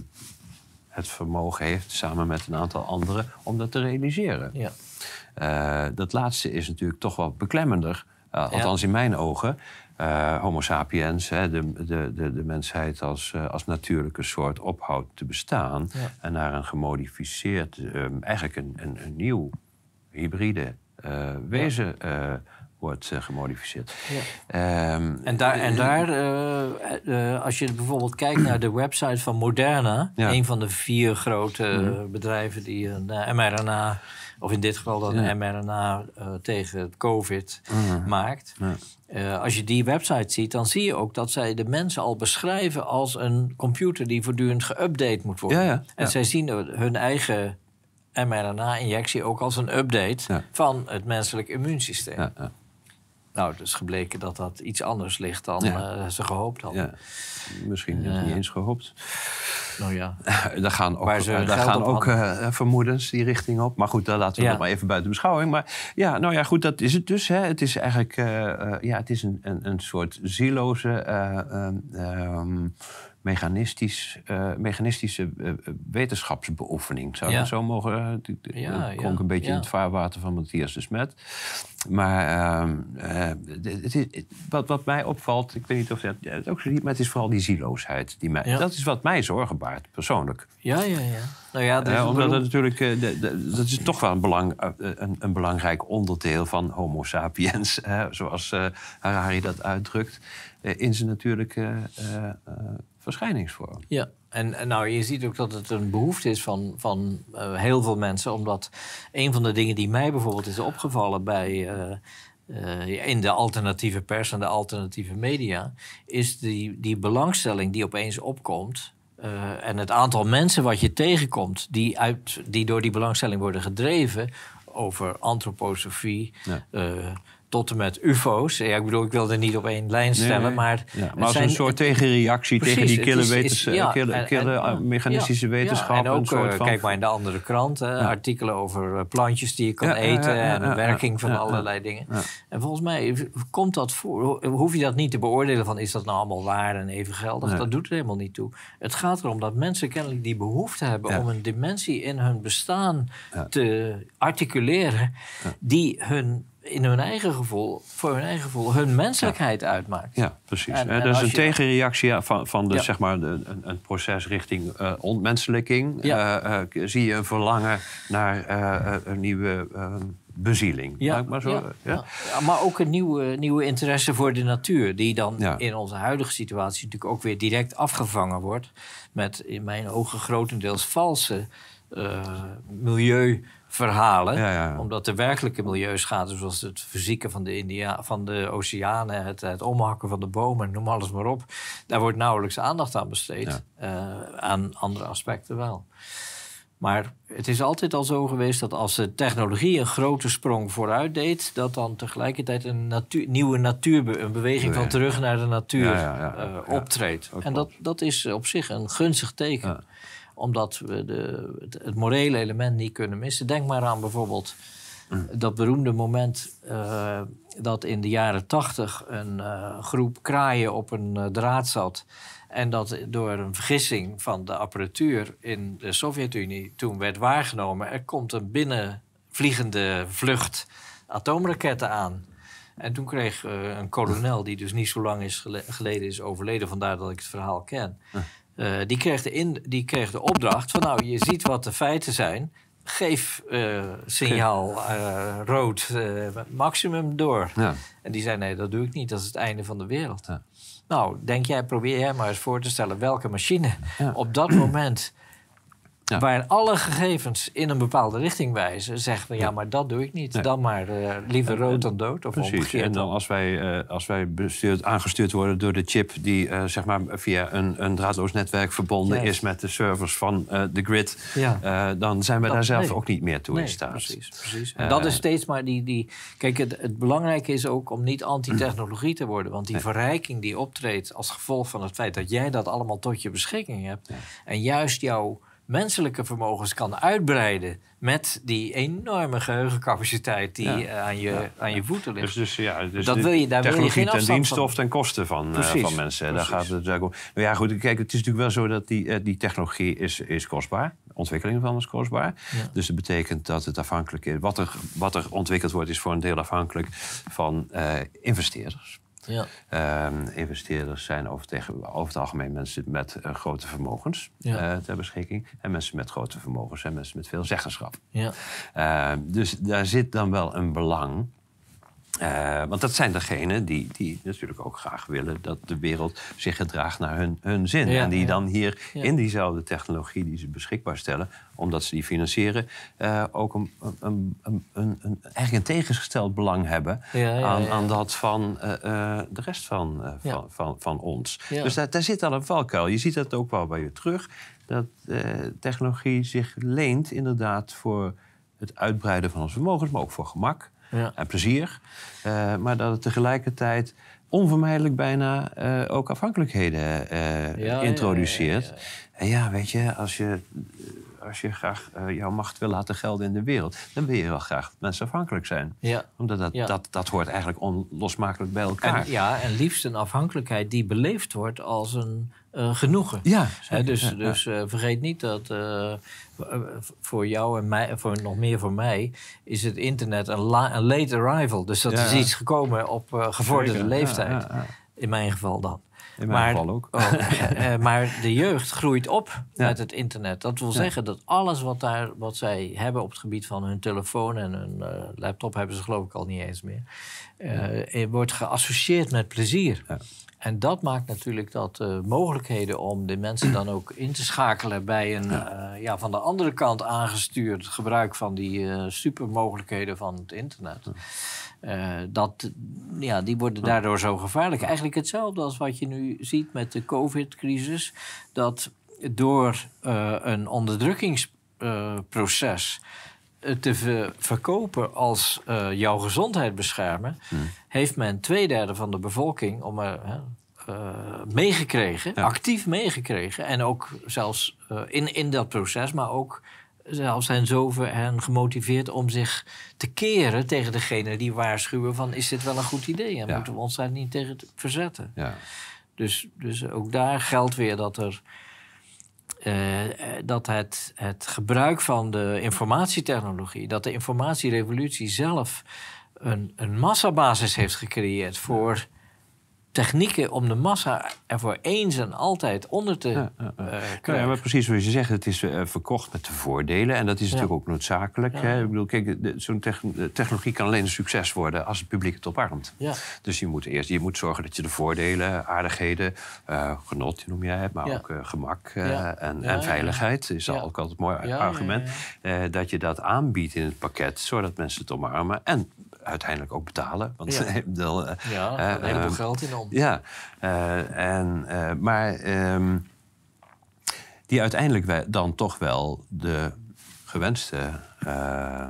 het vermogen heeft, samen met een aantal anderen, om dat te realiseren. Ja. Eh, dat laatste is natuurlijk toch wel beklemmender, eh, althans in mijn ogen. Homo sapiens, hè, de, de, de, de mensheid als, als natuurlijke soort ophoudt te bestaan. Ja. En naar een gemodificeerd, ehm, eigenlijk een, een, een nieuw hybride wezen eh, wordt eh, gemodificeerd. Ja. Ehm, En daar, en daar eh, eh, als je bijvoorbeeld kijkt naar de website van Moderna, Ja. een van de vier grote eh, bedrijven die een eh, mRNA, of in dit geval dan Ja. een mRNA eh, tegen het COVID Mhm. maakt. Ja. Eh, als je die website ziet, dan zie je ook dat zij de mensen al beschrijven als een computer die voortdurend geüpdate moet worden. Ja, ja, En ja. zij zien hun eigen mRNA-injectie ook als een update Ja. van het menselijk immuunsysteem. ja, ja, Nou, het is gebleken dat dat iets anders ligt dan Ja. eh, ze gehoopt hadden. ja. Misschien is het niet eens gehoopt. Nou ja. *laughs* Daar gaan ook, ze eh, daar gaan ook eh, vermoedens die richting op. Maar goed, daar laten we Ja. dat maar even buiten beschouwing. Maar ja, nou ja, goed, dat is het dus. Hè. Het is eigenlijk eh, eh, ja, het is een, een, een soort zieloze, eh, ehm, mechanistisch, eh, mechanistische eh, wetenschapsbeoefening. Zou je Ja. dat zo mogen? eh, het Ja, klonk ja, een beetje in het vaarwater van Matthias de Smet. Maar ehm, eh, het is, wat, wat mij opvalt, ik weet niet of je het ook zo ziet, maar het is vooral die zieloosheid. Die mij. Dat is wat mij zorgen baart, persoonlijk. Ja, ja, ja. Nou ja, dus Eh, ik omdat het natuurlijk, eh, de- de- dat is toch wel een, belang, eh, een, een belangrijk onderdeel van Homo sapiens, *laughs* eh, zoals eh, Harari dat uitdrukt, eh, in zijn natuurlijke eh, eh, verschijningsvorm. Ja, en, en nou, je ziet ook dat het een behoefte is van, van eh, heel veel mensen. Omdat een van de dingen die mij bijvoorbeeld is opgevallen bij, eh, eh, in de alternatieve pers en de alternatieve media, is die, die belangstelling die opeens opkomt. eh, en het aantal mensen wat je tegenkomt, die, uit, die door die belangstelling worden gedreven over antroposofie. Ja. eh, tot en met UFO's. Ja, ik bedoel, ik wil er niet op één lijn stellen, Nee, maar. Ja, het maar als zijn- een soort tegenreactie Precies, tegen die kille, is- wetens, is- ja, kille, en- kille, en- mechanistische wetenschap. En ook, een soort eh, van, kijk maar in de andere krant, artikelen over eh, plantjes die je kan eten en de werking van allerlei dingen. En volgens mij komt dat voor. Hoef je dat niet te beoordelen van is dat nou allemaal waar en even geldig? Nee. Dat doet er helemaal niet toe. Het gaat erom dat mensen kennelijk die behoefte hebben om een dimensie in hun bestaan te articuleren, die hun in hun eigen gevoel, voor hun eigen gevoel, hun menselijkheid uitmaakt. Ja, precies. En- dat is een je- tegenreactie ja, van, van de, Ja. zeg maar, de, een, een proces richting eh, ontmenselijking. Ja. Eh, eh, zie je een verlangen naar een nieuwe eh, bezieling. Ik maar zo, ja, ja? ja. Ja, maar ook een nieuwe, nieuwe interesse voor de natuur, die dan Ja. in onze huidige situatie natuurlijk ook weer direct afgevangen wordt met in mijn ogen grotendeels valse milieuverhalen. Ja, ja. Omdat de werkelijke milieuschade, zoals het verzieken van de, India, van de oceanen, het, het omhakken van de bomen, noem alles maar op, daar wordt nauwelijks aandacht aan besteed. Eh, aan andere aspecten wel. Maar het is altijd al zo geweest dat als de technologie een grote sprong vooruit deed, dat dan tegelijkertijd een natuur, nieuwe natuur, een beweging van terug naar de natuur eh, optreedt. en dat, dat is op zich een gunstig teken. Omdat we de, het, het morele element niet kunnen missen. Denk maar aan bijvoorbeeld Mm. dat beroemde moment eh, dat in de jaren tachtig een eh, groep kraaien op een eh, draad zat. En dat door een vergissing van de apparatuur in de Sovjet-Unie toen werd waargenomen. Er komt een binnenvliegende vlucht atoomraketten aan. En toen kreeg een kolonel, die dus niet zo lang is gele- geleden is overleden, vandaar dat ik het verhaal ken. Eh, die, kreeg de in, die kreeg de opdracht van nou, je ziet wat de feiten zijn. Geef eh, signaal eh, rood maximum door. Ja. En die zei nee, dat doe ik niet, dat is het einde van de wereld. Ja. Nou, denk jij, probeer jij maar eens voor te stellen welke machine Ja. op dat moment Ja. waar alle gegevens in een bepaalde richting wijzen, zeggen we ja, maar dat doe ik niet. Nee. Dan maar eh, liever rood dan dood. Of Precies. omgekeerd En dan als wij, eh, als wij bestuurd, aangestuurd worden door de chip die eh, zeg maar via een, een draadloos netwerk verbonden is met de servers van de grid, Ja. dan zijn we Dat- daar zelf nee. ook niet meer toe in staat. precies, precies. En dat is steeds maar die... die kijk, het, het belangrijke is ook om niet anti-technologie te worden. Want die verrijking die optreedt als gevolg van het feit... dat jij dat allemaal tot je beschikking hebt... en juist jouw menselijke vermogens kan uitbreiden... met die enorme geheugencapaciteit die Ja. eh, aan, je, aan je voeten ligt. Dus, dus, ja, dus Dat wil je- daar wil je geen ten dienste van. of ten koste van, eh, van mensen. Daar gaat het eigenlijk om. Nou ja, goed, kijk, het is natuurlijk wel zo dat die, eh, die technologie is, is kostbaar. De ontwikkeling van is kostbaar. Ja. Dus dat betekent dat het afhankelijk is. Wat er, wat er ontwikkeld wordt, is voor een deel afhankelijk van investeerders. Ja. Ehm, investeerders zijn over, tegen, over het algemeen mensen met eh, grote vermogens Ja. eh, ter beschikking. En mensen met grote vermogens zijn mensen met veel zeggenschap. Ja. Eh, dus daar zit dan wel een belang. Eh, want dat zijn degenen die, die natuurlijk ook graag willen dat de wereld zich gedraagt naar hun, hun zin. Ja, en die ja. dan hier Ja. in diezelfde technologie die ze beschikbaar stellen, omdat ze die financieren, eh, ook een, een, een, een, een, eigenlijk een tegengesteld belang hebben aan, aan dat van eh, de rest van, van, van, van ons. Dus daar, daar zit al een valkuil. Je ziet dat ook wel bij je terug. Dat technologie zich leent inderdaad voor het uitbreiden van onze vermogens, maar ook voor gemak Ja. en plezier. Eh, maar dat het tegelijkertijd onvermijdelijk bijna eh, ook afhankelijkheden eh, ja, introduceert. En ja, weet je, als je, als je graag jouw macht wil laten gelden in de wereld, dan wil je wel graag dat mensen afhankelijk zijn. Ja. Omdat dat, Ja. dat, dat hoort eigenlijk onlosmakelijk bij elkaar. En, ja, en liefst een afhankelijkheid die beleefd wordt als een eh, genoegen. Ja, dus Ja, ja. dus eh, vergeet niet dat eh, voor jou en mij, voor nog meer voor mij, is het internet een, la- een late arrival. Dus dat Ja. is iets gekomen op gevorderde Zeker. leeftijd. In mijn geval dan. In mijn Maar- geval ook. Oh, *laughs* maar de jeugd groeit op met het internet. Dat wil zeggen dat alles wat, daar, wat zij hebben op het gebied van hun telefoon en hun laptop hebben ze geloof ik al niet eens meer, wordt geassocieerd met plezier. En dat maakt natuurlijk dat de mogelijkheden om de mensen dan ook in te schakelen bij een ja. ja, van de andere kant aangestuurd gebruik van die eh, supermogelijkheden van het internet. Eh, dat, ja, die worden daardoor zo gevaarlijk. Eigenlijk hetzelfde als wat je nu ziet met de COVID-crisis. Dat door eh, een onderdrukkingsproces eh, te ver- verkopen als eh, jouw gezondheid beschermen, heeft men twee derde van de bevolking om er, eh, meegekregen, Ja. actief meegekregen. En ook zelfs eh, in, in dat proces, maar ook zelfs zijn zover en gemotiveerd om zich te keren tegen degene die waarschuwen van is dit wel een goed idee en Ja. moeten we ons daar niet tegen te verzetten. Ja. Dus, dus ook daar geldt weer dat er eh, eh, dat het, het gebruik van de informatietechnologie, dat de informatierevolutie zelf een, een massabasis heeft gecreëerd voor technieken om de massa ervoor eens en altijd onder te Ja, ja, ja. eh, Nou krijgen. ja, maar precies zoals je zegt, het is eh, verkocht met de voordelen. En dat is natuurlijk ook noodzakelijk. Hè? Ik bedoel, kijk, zo'n technologie kan alleen een succes worden als het publiek het omarmt. Ja. Dus je moet eerst je moet zorgen dat je de voordelen, aardigheden, eh, genot noem jij het, maar ook gemak en, en veiligheid is ook altijd een mooi argument. dat je dat aanbiedt in het pakket, zodat mensen het omarmen en uiteindelijk ook betalen. Want Ja. *laughs* ik bedoel, eh, Ja, er eh, een heleboel ehm, geld in om. ja, eh, en, eh, maar ehm, die uiteindelijk dan toch wel de gewenste ehm, eh,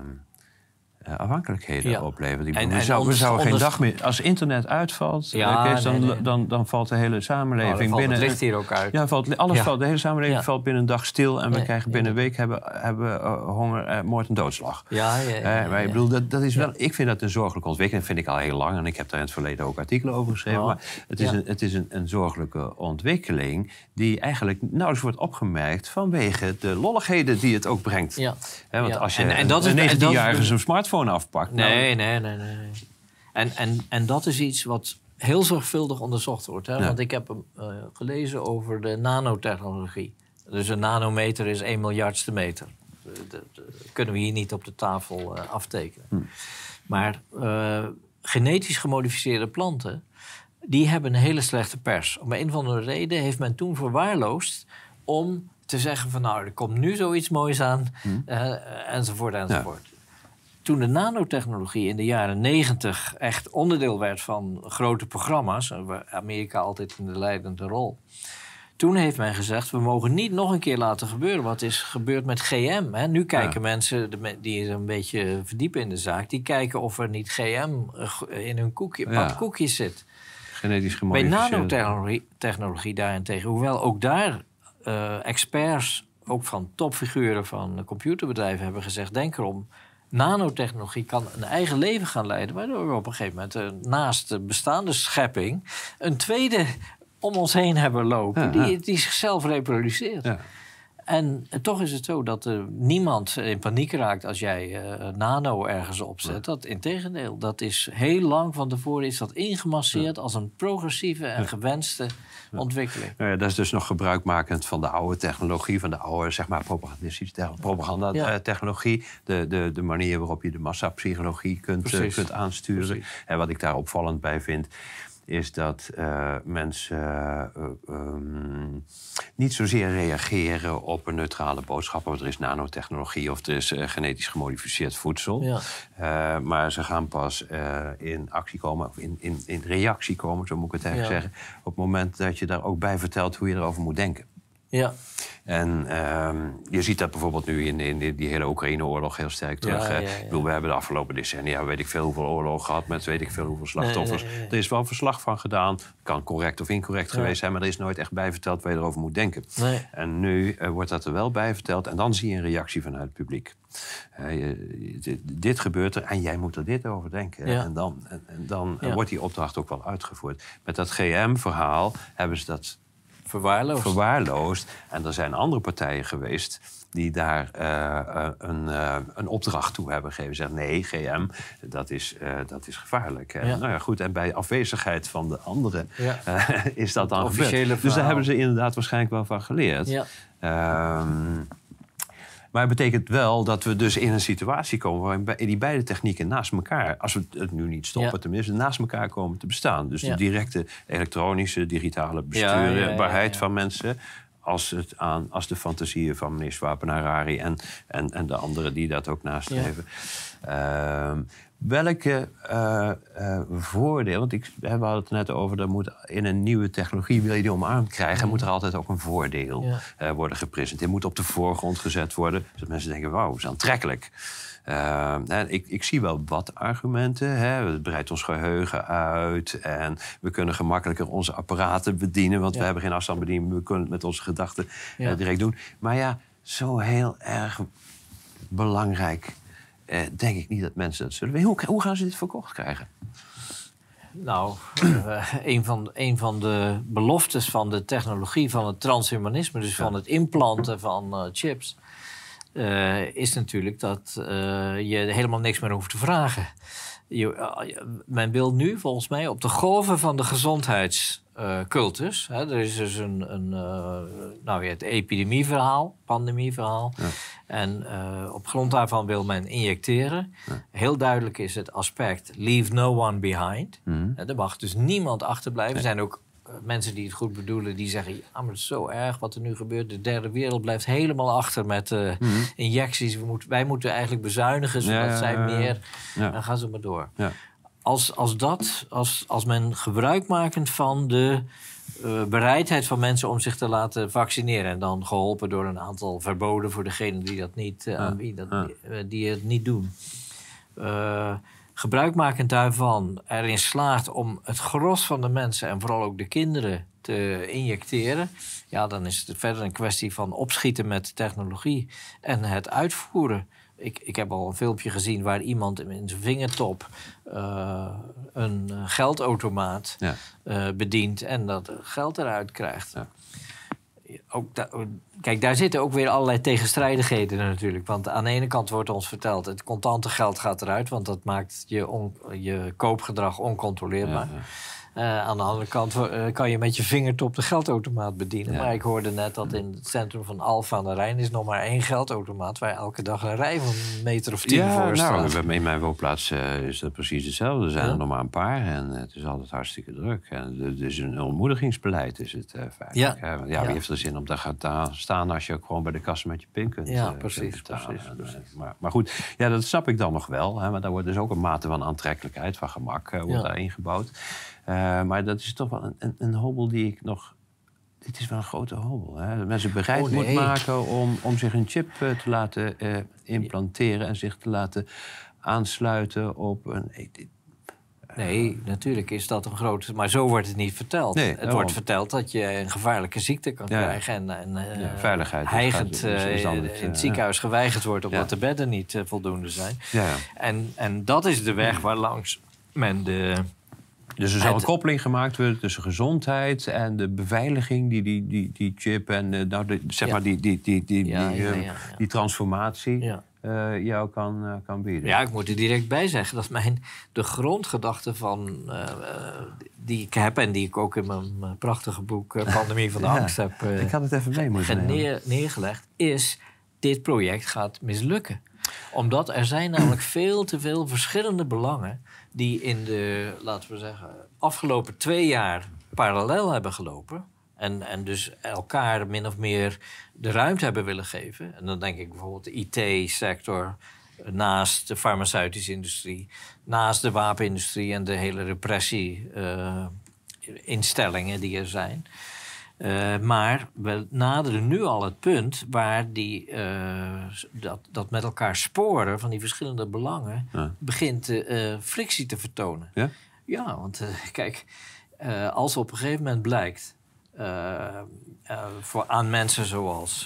afhankelijkheden Ja. opleveren. En- we, zou- zouden geen dag meer... Als internet uitvalt, Ja, eh, Kees, dan, nee, nee. Dan, dan valt de hele Nou, samenleving valt binnen... het licht hier ook uit. Ja, valt, alles Ja. valt, de hele samenleving valt binnen een dag stil... en we krijgen binnen een week hebben, hebben eh, honger, eh, moord en doodslag. Ja, ja, Eh, maar ik bedoel, dat, dat is wel, ik vind dat een zorgelijke ontwikkeling. Dat vind ik al heel lang. En ik heb daar in het verleden ook artikelen over geschreven. Ja. Maar het is, een, het is een, een zorgelijke ontwikkeling... die eigenlijk nauwelijks wordt opgemerkt... vanwege de lolligheden die het ook brengt. Want als je En- en dat is- een en dat is- 19-jarige zijn smartphone afpakt... nou, Nee, nee, nee, nee. nee. En, en, en dat is iets wat heel zorgvuldig onderzocht wordt. Hè? Ja. Want ik heb eh, gelezen over de nanotechnologie. Dus een nanometer is 1 miljardste meter. Dat, kunnen we hier niet op de tafel eh, aftekenen. Hm. Maar eh, genetisch gemodificeerde planten... die hebben een hele slechte pers. Om een of andere reden heeft men toen verwaarloosd... om te zeggen van nou, er komt nu zoiets moois aan... Hm. enzovoort, enzovoort toen de nanotechnologie in de jaren negentig echt onderdeel werd van grote programma's, Amerika altijd in de leidende rol. Toen heeft men gezegd, we mogen niet nog een keer laten gebeuren wat is gebeurd met GM. Hè. Nu kijken Ja. mensen die een beetje verdiepen in de zaak, die kijken of er niet GM eh, in hun koekje, Ja. koekjes zit. genetisch Bij gemodificeerd. nanotechnologie technologie daarentegen, hoewel ook daar eh, experts, ook van topfiguren van computerbedrijven hebben gezegd: denk erom. Nanotechnologie kan een eigen leven gaan leiden, waardoor we op een gegeven moment eh, naast de bestaande schepping een tweede om ons heen hebben lopen, Ja, die, die zichzelf reproduceert. Ja. En eh, toch is het zo dat niemand in paniek raakt als jij eh, nano ergens opzet. Dat integendeel, dat is heel lang van tevoren is dat ingemasseerd als een progressieve en gewenste ontwikkeling. Nou ja, dat is dus nog gebruikmakend van de oude technologie, van de oude zeg maar, propagandistische te- Ja. propaganda-technologie. De, de, de manier waarop je de massapsychologie kunt, eh, kunt aansturen. Precies. En wat ik daar opvallend bij vind, is dat eh, mensen eh, ehm, niet zozeer reageren op een neutrale boodschap. Want er is nanotechnologie of er is eh, genetisch gemodificeerd voedsel. Ja. Maar ze gaan pas in actie komen, of in, in, in reactie komen, zo moet ik het eigenlijk Ja. zeggen. Op het moment dat je daar ook bij vertelt hoe je erover moet denken. Ja, En ehm, je ziet dat bijvoorbeeld nu in, in die- hele Oekraïne-oorlog heel sterk terug. Ja, hè. ja, ja. Ik bedoel, we hebben de afgelopen decennia weet ik veel hoeveel oorlogen gehad... met weet ik veel hoeveel slachtoffers. Nee, nee, nee. Er is wel verslag van gedaan. Kan correct of incorrect geweest zijn... maar er is nooit echt bij verteld waar je erover moet denken. En nu eh, wordt dat er wel bij verteld. En dan zie je een reactie vanuit het publiek. Je- dit, dit gebeurt er en jij moet er dit over denken. En dan, en, en dan eh, wordt die opdracht ook wel uitgevoerd. Met dat GM-verhaal hebben ze dat Verwaarloosd. verwaarloosd. En er zijn andere partijen geweest die daar eh, eh, een, eh, een opdracht toe hebben gegeven. Zeggen nee, GM, dat is, dat is gevaarlijk. Ja. Nou ja, goed, en bij afwezigheid van de anderen Ja. *laughs* is dat dan officiële. Dus daar hebben ze inderdaad waarschijnlijk wel van geleerd. Ja. Ehm, maar het betekent wel dat we dus in een situatie komen waarin die beide technieken naast elkaar, als we het nu niet stoppen, Ja. tenminste naast elkaar komen te bestaan. Dus Ja. de directe elektronische, digitale bestuurbaarheid ja. van mensen. Als, het aan, als de fantasieën van meneer Swapen Harari en, en, en de anderen die dat ook nastreven. Ehm, welke eh voordelen, want ik, we hadden het net over, er moet in een nieuwe technologie, wil je die omarmd krijgen, moet er altijd ook een voordeel Ja. eh, worden gepresenteerd. moet op de voorgrond gezet worden, zodat mensen denken, wauw, dat is aantrekkelijk. En ik, ik zie wel wat argumenten. Hè. Het breidt ons geheugen uit. En we kunnen gemakkelijker onze apparaten bedienen. Want Ja. we hebben geen afstandsbediening. We kunnen het met onze gedachten Ja. direct doen. Maar ja, zo heel erg belangrijk eh, denk ik niet dat mensen dat zullen willen. Hoe, hoe gaan ze dit verkocht krijgen? Nou, eh, een, van, een van de beloftes van de technologie van het transhumanisme, dus van het implanten van eh, chips, eh, is natuurlijk dat uh, je helemaal niks meer hoeft te vragen. Je, men wil nu volgens mij op de golven van de gezondheidscultus. er is dus een, een nou ja, het epidemieverhaal, pandemieverhaal. Ja. En op grond daarvan wil men injecteren. Heel duidelijk is het aspect leave no one behind. Mm. Er mag dus niemand achterblijven. Er zijn ook eh, mensen die het goed bedoelen, die zeggen: Ja, maar het is zo erg wat er nu gebeurt. De derde wereld blijft helemaal achter met uh, injecties. We wij moeten eigenlijk bezuinigen zodat zij meer. Dan gaan ze maar door. Als, als dat, als, als men gebruikmakend van de uh, bereidheid van mensen om zich te laten vaccineren. En dan geholpen door een aantal verboden voor degenen die dat niet, uh, die, dat, die het niet doen gebruikmakend daarvan erin slaagt om het gros van de mensen en vooral ook de kinderen te injecteren, ja, dan is het verder een kwestie van opschieten met technologie en het uitvoeren. Ik, ik heb al een filmpje gezien waar iemand in zijn vingertop uh, een geldautomaat ja. uh, bedient en dat geld eruit krijgt. Ja ook kijk, daar zitten ook weer allerlei tegenstrijdigheden natuurlijk. Want aan de ene kant wordt ons verteld... het contante geld gaat eruit... want dat maakt je, je koopgedrag oncontroleerbaar. ja. Uh, aan de andere kant uh, kan je met je vingertop de geldautomaat bedienen. Maar ik hoorde net dat in het centrum van Alfa aan de Rijn is nog maar één geldautomaat waar elke dag een rij van een meter of tien ja, voor staat. Nou, in mijn woonplaats uh, is dat precies hetzelfde. Er zijn er nog maar een paar en het is altijd hartstikke druk. En het is een ontmoedigingsbeleid is het feitelijk. Ja. ja, wie heeft er zin om te gaan staan als je ook gewoon bij de kassa met je pin kunt Ja, precies. precies, precies. maar, maar, goed, ja, dat snap ik dan nog wel. Hè, maar daar wordt dus ook een mate van aantrekkelijkheid, van gemak, wordt daar ingebouwd. Uh, maar dat is toch wel een, een, een, hobbel die ik nog. Dit is wel een grote hobbel. Hè? Dat mensen bereid oh, moet maken om, om zich een chip uh, te laten uh, implanteren en zich te laten aansluiten op een. Nee, natuurlijk is dat een grote. Maar zo wordt het niet verteld. Nee, het wordt verteld dat je een gevaarlijke ziekte kan krijgen. En, en ja, veiligheid. Heigend in het ziekenhuis geweigerd wordt omdat de bedden niet voldoende zijn. En, en dat is de weg *clears throat* waar langs men de dus er zal een koppeling gemaakt worden tussen gezondheid en de beveiliging die die, die, die chip en uh, nou, zeg maar die, die, die, die, ja, die, uh, die transformatie uh, jou kan, kan bieden. Ja, ik moet er direct bij zeggen dat mijn, de grondgedachte van, die ik heb en die ik ook in mijn prachtige boek Pandemie van de *laughs* Angst heb ik had het even mee moeten neer, neergelegd, is dit project gaat mislukken. Omdat er zijn namelijk *clears throat* veel te veel verschillende belangen die in de, laten we zeggen, afgelopen twee jaar parallel hebben gelopen. En, en dus elkaar min of meer de ruimte hebben willen geven. En dan denk ik bijvoorbeeld de IT-sector naast de farmaceutische industrie, naast de wapenindustrie en de hele repressie-instellingen eh, die er zijn. Uh, maar we naderen nu al het punt waar die, uh, dat, dat met elkaar sporen van die verschillende belangen begint uh, frictie te vertonen. Ja, ja want *laughs* kijk, als op een gegeven moment blijkt voor, aan mensen zoals,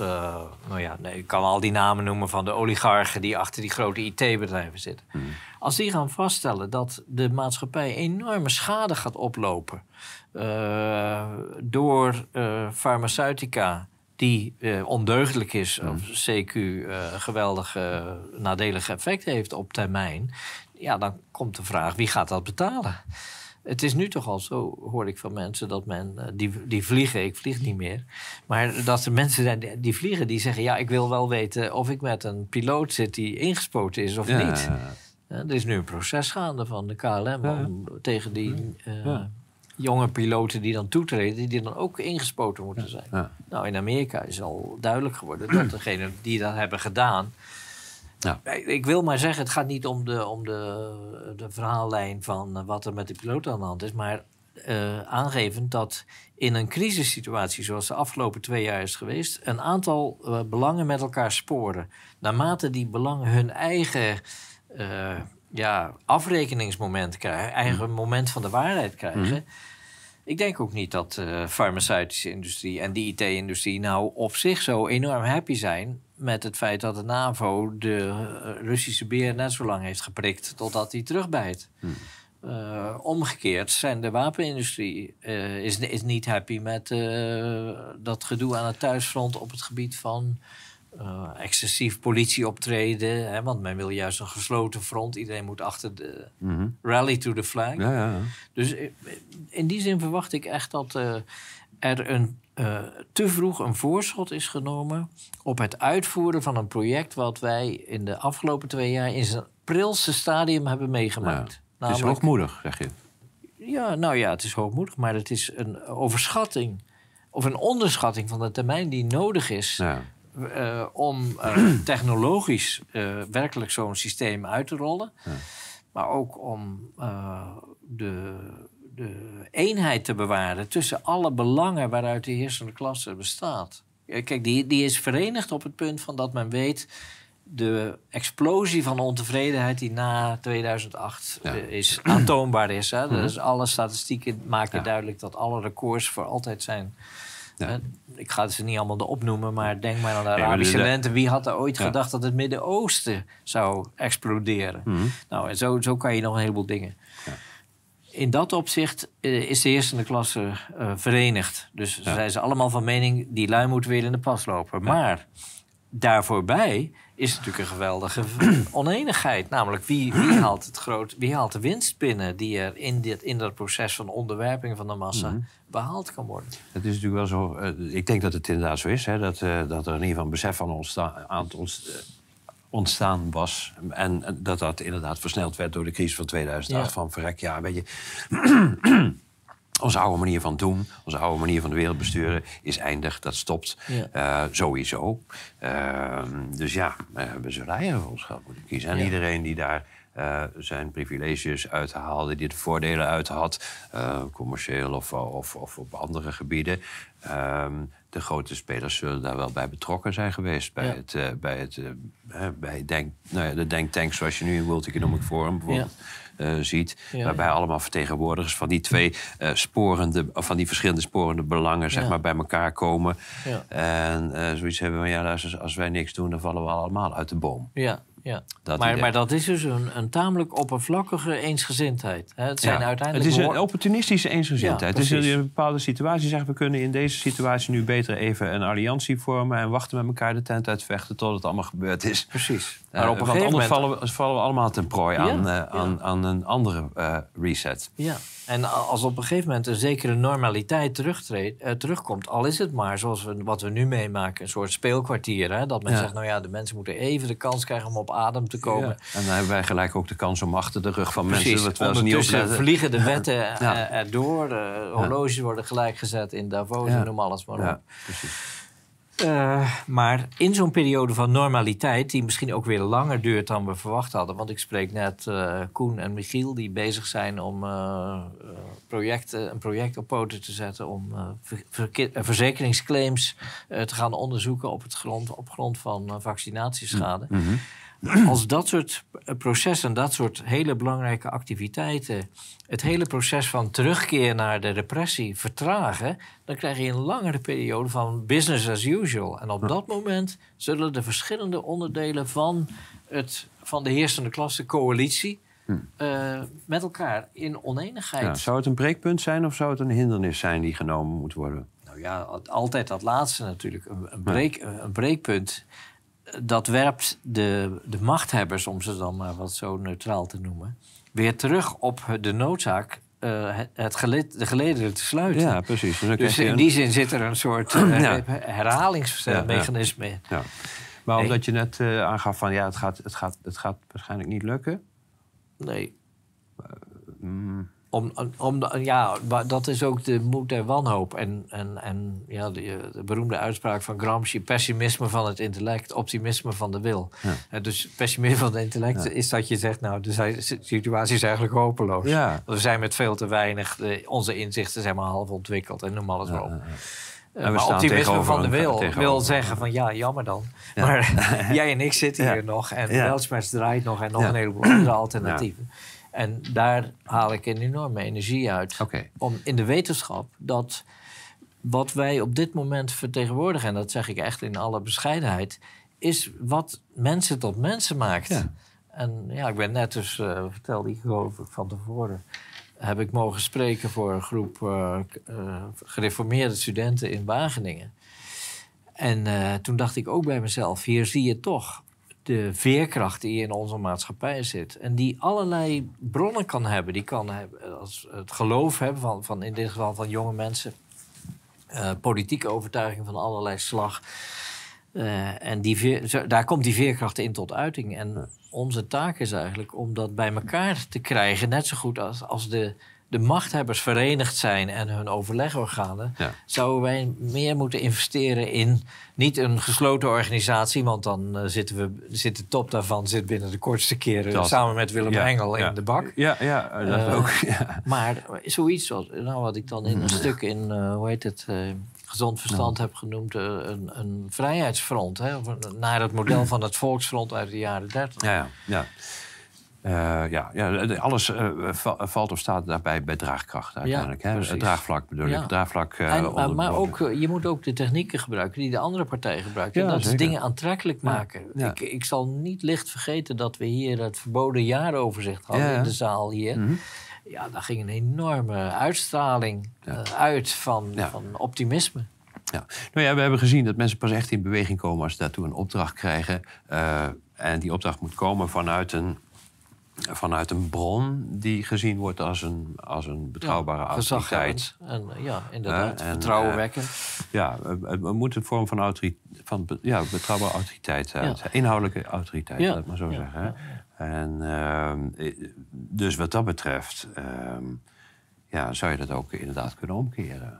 nou ja, nee, ik kan al die namen noemen van de oligarchen die achter die grote IT-bedrijven zitten. Hmm. Als die gaan vaststellen dat de maatschappij enorme schade gaat oplopen uh, door uh, farmaceutica die ondeugdelijk is, of CQ geweldige nadelige effecten heeft op termijn, ja, dan komt de vraag wie gaat dat betalen? Het is nu toch al zo, hoor ik van mensen, dat men die, die vliegen, ik vlieg niet meer, maar dat er mensen zijn die vliegen die zeggen: Ja, ik wil wel weten of ik met een piloot zit die ingespoten is of niet. er is nu een proces gaande van de KLM om, tegen die jonge piloten die dan toetreden, die dan ook ingespoten moeten zijn. Nou, in Amerika is al duidelijk geworden dat degenen die dat hebben gedaan. Ja. Ik wil maar zeggen, het gaat niet om de, om de, de verhaallijn van eh, wat er met de piloot aan de hand is, maar uh, aangevend dat in een crisissituatie zoals de afgelopen twee jaar is geweest, een aantal uh, belangen met elkaar sporen. Naarmate die belangen hun eigen uh, ja, afrekeningsmoment krijgen, eigen mm. moment van de waarheid krijgen. Mm. Ik denk ook niet dat de farmaceutische industrie en de IT-industrie nou op zich zo enorm happy zijn met het feit dat de NAVO de eh, Russische beer net zo lang heeft geprikt totdat hij terugbijt. Hmm. Uh, omgekeerd zijn de wapenindustrie uh, is, is niet happy met uh, dat gedoe aan het thuisfront op het gebied van uh, excessief politieoptreden. Hè, want men wil juist een gesloten front. Iedereen moet achter de Mhm. rally to the flag. Ja, ja, ja. Dus i- in die zin verwacht ik echt dat eh, er een, eh, te vroeg een voorschot is genomen op het uitvoeren van een project wat wij in de afgelopen twee jaar in zijn prilste stadium hebben meegemaakt. Het is Namelijk- hoogmoedig, zeg je. ja, nou ja, het is hoogmoedig, maar het is een overschatting of een onderschatting van de termijn die nodig is Eh, om eh, *clears throat* technologisch eh, werkelijk zo'n systeem uit te rollen. Ja. Maar ook om de, de eenheid te bewaren tussen alle belangen waaruit de heersende klasse bestaat. Kijk, die, die is verenigd op het punt van dat men weet. De explosie van ontevredenheid die na 2008 Ja. eh, is aantoonbaar is. Hè? Dus alle statistieken maken Ja. duidelijk dat alle records voor altijd zijn Ja. eh, Ik ga ze niet allemaal opnoemen, maar denk maar aan de Arabische lente. Wie had er ooit Ja. gedacht dat het Midden-Oosten zou exploderen? Mhm. Nou, en zo, zo kan je nog een heleboel dingen. Ja. In dat opzicht eh, is de heersende klasse eh, verenigd. Dus zijn ze allemaal van mening, die lui moeten weer in de pas lopen. Maar daarvoorbij is natuurlijk een geweldige *clears throat* oneenigheid. Namelijk, wie, wie, *clears throat* haalt het groot, wie haalt de winst binnen... die er in, dit, in dat proces van onderwerping van de massa Mhm. behaald kan worden? Het is natuurlijk wel zo. eh, ik denk dat het inderdaad zo is. Hè, dat, eh, dat er in ieder geval een besef van ontstaan, aan het eh, ontstaan was. En, en dat dat inderdaad versneld werd door de crisis van 2008. Ja. Van verrek, ja, weet je. Onze oude manier van doen, onze oude manier van de wereld besturen is eindig. Dat stopt Ja. Eh, sowieso. Ehm, dus ja, we zullen eigen ons geld moeten kiezen. En Ja. iedereen die daar eh, zijn privileges uithaalde, die er voordelen uit had, eh, commercieel of, of, of op andere gebieden. ehm, de grote spelers zullen daar wel bij betrokken zijn geweest. Bij, Ja. het, bij, het, bij denk, nou ja, de denktank zoals je nu in World Economic Forum bijvoorbeeld eh, ziet. Ja, waarbij ja. allemaal vertegenwoordigers van die twee eh, sporende, van die verschillende sporende belangen zeg Ja. maar, bij elkaar komen. Ja. En eh, zoiets hebben van ja, luister, als wij niks doen, dan vallen we allemaal uit de boom. Ja, ja. Dat maar, maar dat is dus een, een tamelijk oppervlakkige eensgezindheid. Hè? Het zijn Ja. uiteindelijk... Het is een opportunistische eensgezindheid. Ja, precies. in een bepaalde situatie zeggen we kunnen in deze situatie nu beter even een alliantie vormen en wachten met elkaar de tent uitvechten tot het allemaal gebeurd is. Precies. Eh, Maar op een want gegeven anders moment... vallen we, vallen we allemaal ten prooi aan, eh, aan, aan een andere eh, reset. Ja, en als op een gegeven moment een zekere normaliteit terugtreedt, eh, terugkomt... al is het maar, zoals we, wat we nu meemaken, een soort speelkwartier... Hè? dat men Ja. zegt, nou ja, de mensen moeten even de kans krijgen om op adem te komen... Ja. En dan hebben wij gelijk ook de kans om achter de rug van Precies. mensen... niet Ondertussen vliegen de wetten Ja. eh, erdoor. De horloges worden gelijk gezet in Davos en noem alles maar op. Ja, precies. Eh, maar in zo'n periode van normaliteit, die misschien ook weer langer duurt dan we verwacht hadden. Want ik spreek net eh, Koen en Michiel, die bezig zijn om eh, projecten, een project op poten te zetten. om verzekeringsclaims te gaan onderzoeken op, het grond, op grond van vaccinatieschade. Mhm. *clears throat* Als dat soort eh, processen, dat soort hele belangrijke activiteiten, het hele proces van terugkeer naar de repressie vertragen, dan krijg je een langere periode van business as usual. En op dat moment zullen de verschillende onderdelen van, het, van de heersende klasse, coalitie, eh, met elkaar in oneenigheid. Ja, zou het een breekpunt zijn of zou het een hindernis zijn die genomen moet worden? Nou ja, al- altijd dat laatste natuurlijk. Een, een, breek, een breekpunt. Dat werpt de, de machthebbers, om ze dan maar wat zo neutraal te noemen, weer terug op de noodzaak eh, het, geled, de gelederen te sluiten. Ja, precies. Dus, dus in een- die zin zit er een soort eh, Ja. herhalingsmechanisme in. Ja. Maar Nee. omdat je net eh, aangaf van ja, het gaat, het, gaat, het gaat waarschijnlijk niet lukken. Nee. Mm, Om, om, ja, dat is ook de moed en wanhoop. En, en, en ja, de, de beroemde uitspraak van Gramsci... pessimisme van het intellect, optimisme van de wil. Ja. Eh, dus pessimisme van het intellect Ja. is dat je zegt... nou, de si- situatie is eigenlijk hopeloos. ja. We zijn met veel te weinig... de- onze inzichten zijn maar half ontwikkeld en noem alles maar op. Eh, maar optimisme van de wil wil zeggen van ja, jammer dan. Ja. Maar *laughs* jij en ik zitten Ja. hier nog en Ja. Draait nog en nog Ja. een heleboel andere alternatieven. En daar haal ik een enorme energie uit. Om in de wetenschap dat wat wij op dit moment vertegenwoordigen, en dat zeg ik echt in alle bescheidenheid, is wat mensen tot mensen maakt. Ja. En ja, ik ben net dus, eh vertelde ik geloof ik van tevoren, heb ik mogen spreken voor een groep eh, eh, gereformeerde studenten in Wageningen. En uh, toen dacht ik ook bij mezelf, hier zie je toch de veerkracht die in onze maatschappij zit. En die allerlei bronnen kan hebben. Die kan hebben als het geloof hebben van, van in dit geval van jonge mensen. Uh, politieke overtuiging van allerlei slag. Uh, en die daar komt die veerkracht in tot uiting. En onze taak is eigenlijk om dat bij elkaar te krijgen. Net zo goed als, als de de machthebbers verenigd zijn en hun overlegorganen, zouden wij meer moeten investeren in niet een gesloten organisatie, want dan uh, zitten we, zit de top daarvan zit binnen de kortste keren samen met Willem Engel in de bak. Ja, ja dat uh, ook. *laughs* Maar zoiets zoals, nou, wat ik dan in een stuk in, uh, hoe heet het, gezond verstand heb genoemd, een, een vrijheidsfront, hè, naar het model *clears throat* van het volksfront uit de jaren 30. Ja, ja. Ja. Uh, ja, ja, alles uh, valt of staat daarbij bij draagkracht uiteindelijk. Ja, hè? Draagvlak bedoel ik. Draagvlak, uh, en, maar, maar ook, je moet ook de technieken gebruiken die de andere partij gebruikt. Ja, dat is dingen aantrekkelijk maken. Ik, ik zal niet licht vergeten dat we hier het verboden jaaroverzicht hadden in de zaal hier. Mm -hmm. Ja, daar ging een enorme uitstraling uit van, van optimisme. Ja. Nou ja, we hebben gezien dat mensen pas echt in beweging komen als ze daartoe een opdracht krijgen. en die opdracht moet komen vanuit een vanuit een bron die gezien wordt als een, als een betrouwbare autoriteit. En, ja, inderdaad. Vertrouwen wekken. Ja, het, moet een vorm van, autoriteit, van ja, betrouwbare autoriteit zijn. Inhoudelijke autoriteit, laat ik maar zo zeggen. En uh, dus wat dat betreft ehm, ja, zou je dat ook inderdaad kunnen omkeren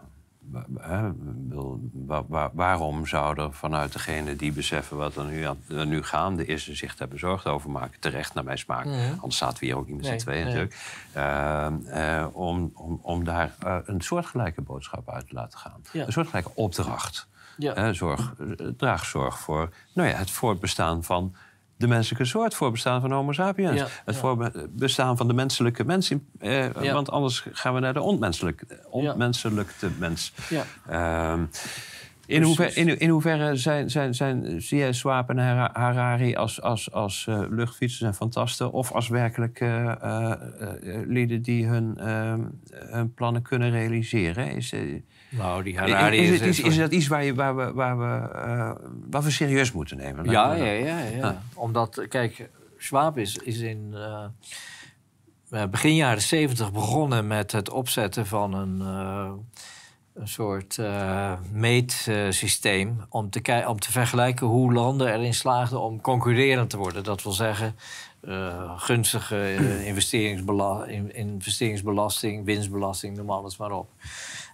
waarom zou er vanuit degene die beseffen wat er nu, er nu gaande is... en zich daar bezorgd over maken, terecht naar mijn smaak... anders staat we hier ook niet met z'n tweeën natuurlijk... Ehm, eh, om, om, om daar uh, een soortgelijke boodschap uit te laten gaan. Een soortgelijke opdracht. Ja. zorg, eh, draag zorg voor nou ja, het voortbestaan van de menselijke soort, voorbestaan van Homo sapiens. het voorbestaan van de menselijke mens. Eh, Want anders gaan we naar de onmenselijke, onmenselijke mens. Ehm, in, hoever, in, in, hoeverre zijn, zijn, zijn, zie jij Swaap en Harari als, als, als uh, luchtfietsers en fantasten... of als werkelijk uh, uh, lieden die hun, ehm, hun plannen kunnen realiseren? Is, nou, die Harari is... Is, is, is dat iets waar, je, waar, we, waar, we, uh, waar we serieus moeten nemen? Ja, ja, ja, ja. Ah. Omdat, kijk, Schwab is, is in uh, begin jaren zeventig begonnen met het opzetten van een, uh, een soort meetsysteem... Om te, om te vergelijken hoe landen erin slaagden om concurrerend te worden. Dat wil zeggen... gunstige investeringsbelasting, winstbelasting, noem alles maar op.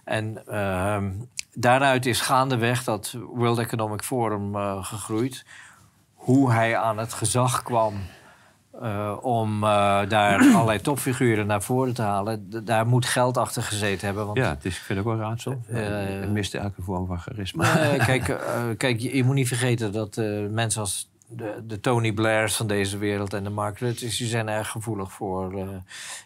En uh, daaruit is gaandeweg dat World Economic Forum uh, gegroeid. Hoe hij aan het gezag kwam uh, om uh, daar *clears throat* allerlei topfiguren naar voren te halen. daar moet geld achter gezeten hebben. Want, ja, het is, ik vind het ook wel raadsel. het mist elke vorm van charisma. *laughs* kijk, kijk je, je, moet niet vergeten dat mensen als de, de, Tony Blairs van deze wereld en de Mark Rutte's... die zijn erg gevoelig voor uh,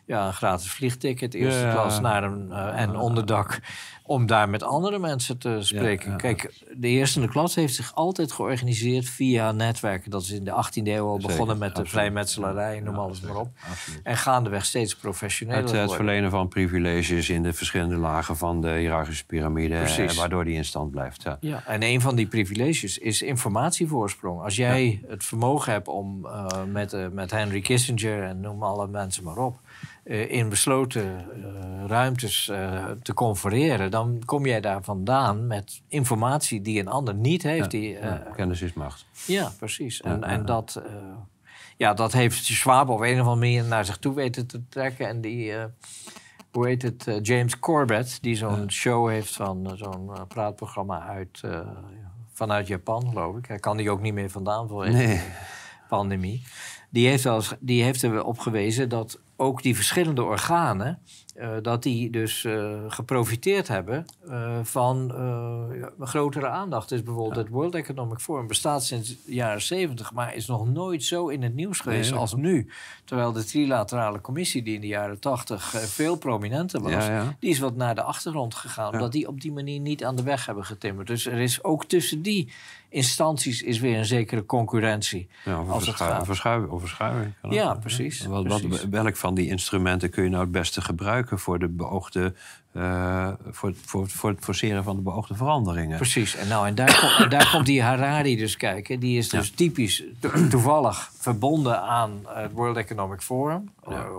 ja, een gratis vliegticket... eerste klas naar een, uh, en onderdak om daar met andere mensen te spreken. Kijk, de eerste klas heeft zich altijd georganiseerd via netwerken. Dat is in de 18e eeuw al begonnen met de vrijmetselarij, noem alles maar op. En gaandeweg steeds professioneler Het, het verlenen van privileges in de verschillende lagen van de hiërarchische piramide, eh, waardoor die in stand blijft. Ja. ja, en een van die privileges is informatievoorsprong. Als jij het vermogen hebt om uh, met, uh, met Henry Kissinger en noem alle mensen maar op uh, in besloten ruimtes te confereren, dan kom jij daar vandaan met informatie die een ander niet heeft. Ja, die, ja, kennis is macht. Ja, precies. En, en dat, ja, dat heeft Schwab op een of andere manier naar zich toe weten te trekken. En die, hoe heet het, James Corbett, die zo'n show heeft van zo'n praatprogramma uit, vanuit Japan, geloof ik. Hij kan die ook niet meer vandaan voor nee. de pandemie. Die heeft, als, die heeft erop gewezen dat ook die verschillende organen, uh, dat die dus uh, geprofiteerd hebben uh, van grotere aandacht. Dus bijvoorbeeld het World Economic Forum bestaat sinds de jaren 70, maar is nog nooit zo in het nieuws geweest nee, als nu. Terwijl de trilaterale commissie, die in de jaren 80 veel prominenter was, ja, ja. die is wat naar de achtergrond gegaan, omdat die op die manier niet aan de weg hebben getimmerd. Dus er is ook tussen die instanties is weer een zekere concurrentie. Ja, of, als verschuiving, of verschuiving. Ja, precies. Wat, wat, welk van die instrumenten kun je nou het beste gebruiken? voor, de beoogde, uh, voor, voor, voor het forceren van de beoogde veranderingen. Precies. En, nou, en, daar, en daar komt die Harari dus kijken. Die is dus typisch toevallig verbonden aan het World Economic Forum.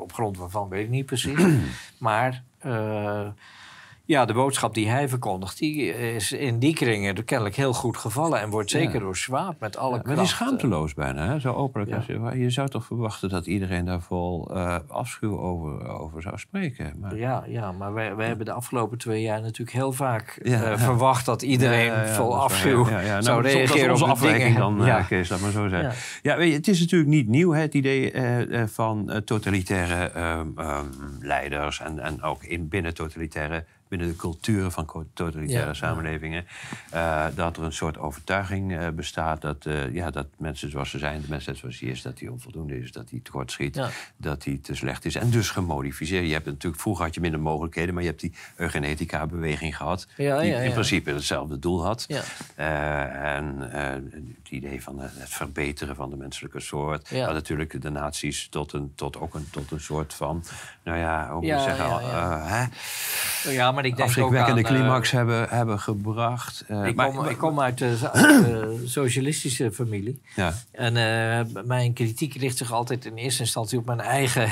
Op grond waarvan weet ik niet precies. *clears throat* maar ja, de boodschap die hij verkondigt, die is in die kringen kennelijk heel goed gevallen. En wordt zeker door Schwab met alle ja, Maar die is schaamteloos bijna, hè? zo openlijk. Ja. Je, je zou toch verwachten dat iedereen daar vol uh, afschuw over, over zou spreken. Maar... Ja, ja, maar wij, wij hebben de afgelopen twee jaar natuurlijk heel vaak uh, verwacht dat iedereen vol afschuw nou, zou reageren op onze afwijking dan, ja. Kees, laat maar zo zeggen. Ja, weet je, het is natuurlijk niet nieuw, hè, het idee uh, van totalitaire ehm, ehm, leiders en, en ook in binnen totalitaire binnen de culturen van totalitaire samenlevingen. Uh, dat er een soort overtuiging uh, bestaat dat, uh, ja, dat mensen zoals ze zijn, de mensheid zoals die is, dat die onvoldoende is, dat die tekortschiet, ja. dat die te slecht is. En dus gemodificeerd. Je hebt natuurlijk, vroeger had je minder mogelijkheden, maar je hebt die eugenetica-beweging gehad. die in principe hetzelfde doel had. en het idee van het verbeteren van de menselijke soort. Maar natuurlijk de nazi's tot een, tot ook een, tot een soort van, nou ja, hoe moet je zeggen, hè? Ja, maar ik denk afschrikwekkende ook aan, climax hebben, hebben gebracht. Uh, ik, kom, ik, kom, uit *clears throat* de, socialistische familie. Ja. En uh, mijn kritiek richt zich altijd in eerste instantie op mijn eigen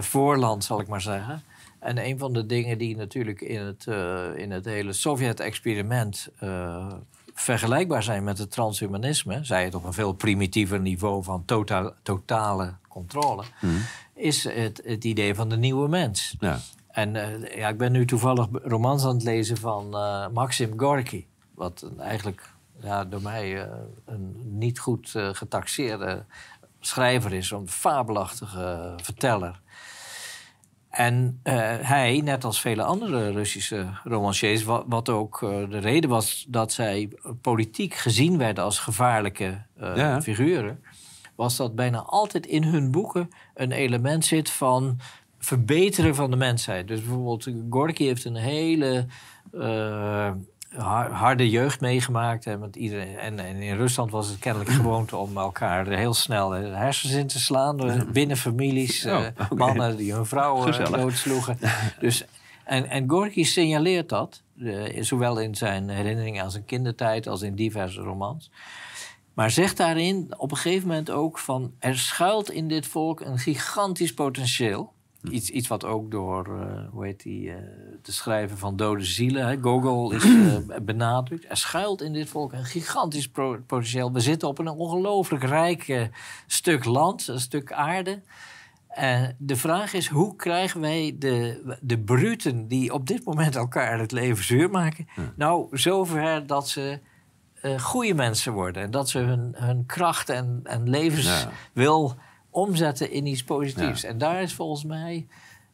voorland, zal ik maar zeggen. En een van de dingen die natuurlijk in het, in het hele Sovjet-experiment vergelijkbaar zijn met het transhumanisme, zij het op een veel primitiever niveau van totaal, totale controle, hmm. is het, het idee van de nieuwe mens. Ja. En uh, ja, ik ben nu toevallig romans aan het lezen van uh, Maxim Gorky. Wat eigenlijk ja, door mij uh, een niet goed getaxeerde schrijver is. Een fabelachtige verteller. En hij, net als vele andere Russische romanciers, wat, wat ook de reden was dat zij politiek gezien werden als gevaarlijke ja. figuren, was dat bijna altijd in hun boeken een element zit van verbeteren van de mensheid. Dus bijvoorbeeld Gorky heeft een hele uh, harde jeugd meegemaakt. Hè, met iedereen, en, en, in Rusland was het kennelijk *clears throat* gewoonte om elkaar heel snel de hersens in te slaan. Binnen families, oh, uh, mannen die hun vrouwen doodsloegen. dus, en, en Gorky signaleert dat, zowel in zijn herinneringen aan zijn kindertijd als in diverse romans. Maar zegt daarin op een gegeven moment ook van... er schuilt in dit volk een gigantisch potentieel... Iets, iets wat ook door, uh, hoe heet die, uh, de schrijver van Dode Zielen, hè, Gogol, *clears throat* is uh, benadrukt. Er schuilt in dit volk een gigantisch potentieel. We zitten op een ongelooflijk rijk stuk land, een stuk aarde. En de vraag is, hoe krijgen wij de, de bruten die op dit moment elkaar het leven zuur maken... nou zover dat ze goede mensen worden. En dat ze hun, hun kracht en, en levenswil omzetten in iets positiefs. En daar is volgens mij,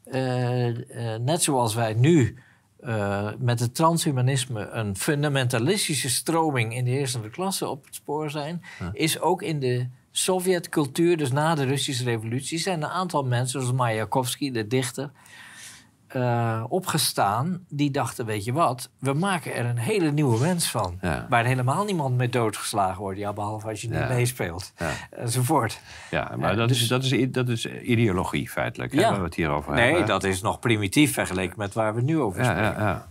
uh, uh, net zoals wij nu uh, met het transhumanisme een fundamentalistische stroming in de heersende klasse op het spoor zijn, is ook in de Sovjetcultuur, dus na de Russische revolutie, zijn een aantal mensen, zoals Mayakovsky, de dichter, uh, opgestaan die dachten: Weet je wat, we maken er een hele nieuwe mens van. Waar helemaal niemand mee doodgeslagen wordt. Ja, behalve als je niet meespeelt. Ja. Enzovoort. Ja, maar dat, is, dus- dat, is, dat is ideologie feitelijk, hè, waar we het hier over hebben. Nee, dat is nog primitief vergeleken met waar we nu over spreken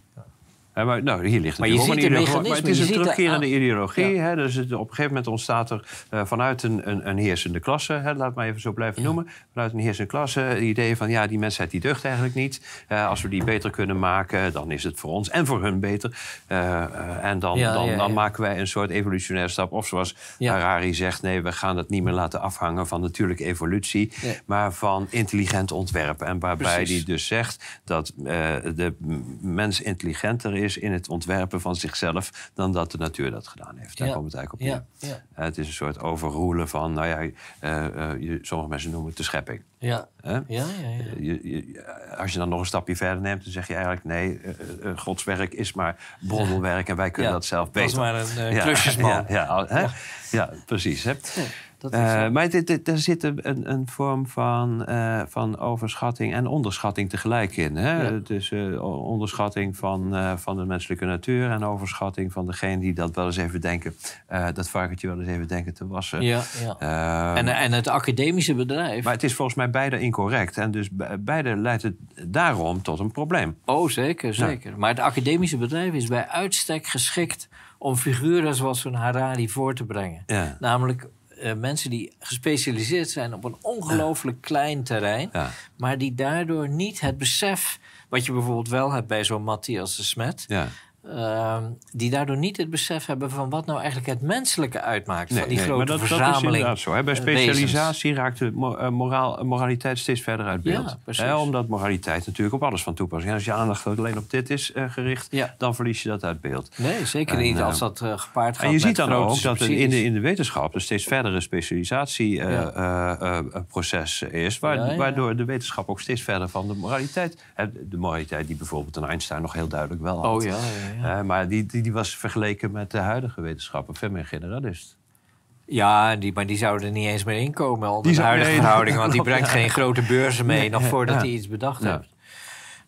maar, nou, hier ligt maar je ziet Maar het is een terugkerende ideologie. Hè, dus het, op een gegeven moment ontstaat er uh, vanuit een, een, een, heersende klasse... Hè, laat maar even zo blijven noemen... vanuit een heersende klasse het idee van... ja, die mensheid die deugt eigenlijk niet. Uh, als we die beter kunnen maken, dan is het voor ons en voor hun beter. Uh, en dan, dan, dan maken wij een soort evolutionaire stap. Of zoals Harari zegt... nee, we gaan het niet meer laten afhangen van natuurlijke evolutie... maar van intelligent ontwerpen. En waarbij hij dus zegt dat de mens intelligenter is is in het ontwerpen van zichzelf dan dat de natuur dat gedaan heeft. Daar komt het eigenlijk op neer. Ja. Uh, het is een soort overroelen van, nou ja, uh, uh, sommige mensen noemen het de schepping. Ja. ja, ja, je, als je dan nog een stapje verder neemt, dan zeg je eigenlijk nee, Gods werk is maar brondelwerk en wij kunnen dat zelf beter. Dat is maar een klusjesman. ja, Ja, precies. Hè? Dat is Eh, maar dit- dit- er zit een, een vorm van, eh, van overschatting en onderschatting tegelijk in. Hè? Ja. Dus eh, onderschatting van, van de menselijke natuur en overschatting van degene die dat wel eens even denken, dat varkentje wel eens even denken te wassen. ja, ja. En, en het academische bedrijf. maar het is volgens mij beide incorrect. En dus be- beide leidt het daarom tot een probleem. Oh, zeker, zeker. Maar het academische bedrijf is bij uitstek geschikt om figuren zoals zo'n Harari voor te brengen. Ja. Namelijk eh, mensen die gespecialiseerd zijn op een ongelooflijk klein terrein, Ja. maar die daardoor niet het besef, wat je bijvoorbeeld wel hebt bij zo'n Matthias de Smet, Ja. Ehm, die daardoor niet het besef hebben van wat nou eigenlijk het menselijke uitmaakt van die maar grote dat, dat is verzameling. inderdaad zo. Hè. Bij eh, specialisatie raakt de eh, moraal, moraliteit steeds verder uit beeld. Ja. Hè, omdat moraliteit natuurlijk op alles van toepassing is. Als je aandacht alleen op dit is eh, gericht, Ja. dan verlies je dat uit beeld. Nee, zeker En, niet als dat gepaard gaat En je ziet dan ook dat er in de, in de wetenschap een steeds verdere specialisatieproces is, Ja, ja. waardoor de wetenschap ook steeds verder van de moraliteit. De moraliteit die bijvoorbeeld een Einstein nog heel duidelijk wel had. Oh ja, ja, maar die, die, die was vergeleken met de huidige wetenschappen veel meer generalist. Ja, die, maar die zouden er niet eens meer inkomen onder Die de huidige nee, verhoudingen. Want die *laughs* brengt geen grote beurzen mee, nog voordat hij iets bedacht heeft.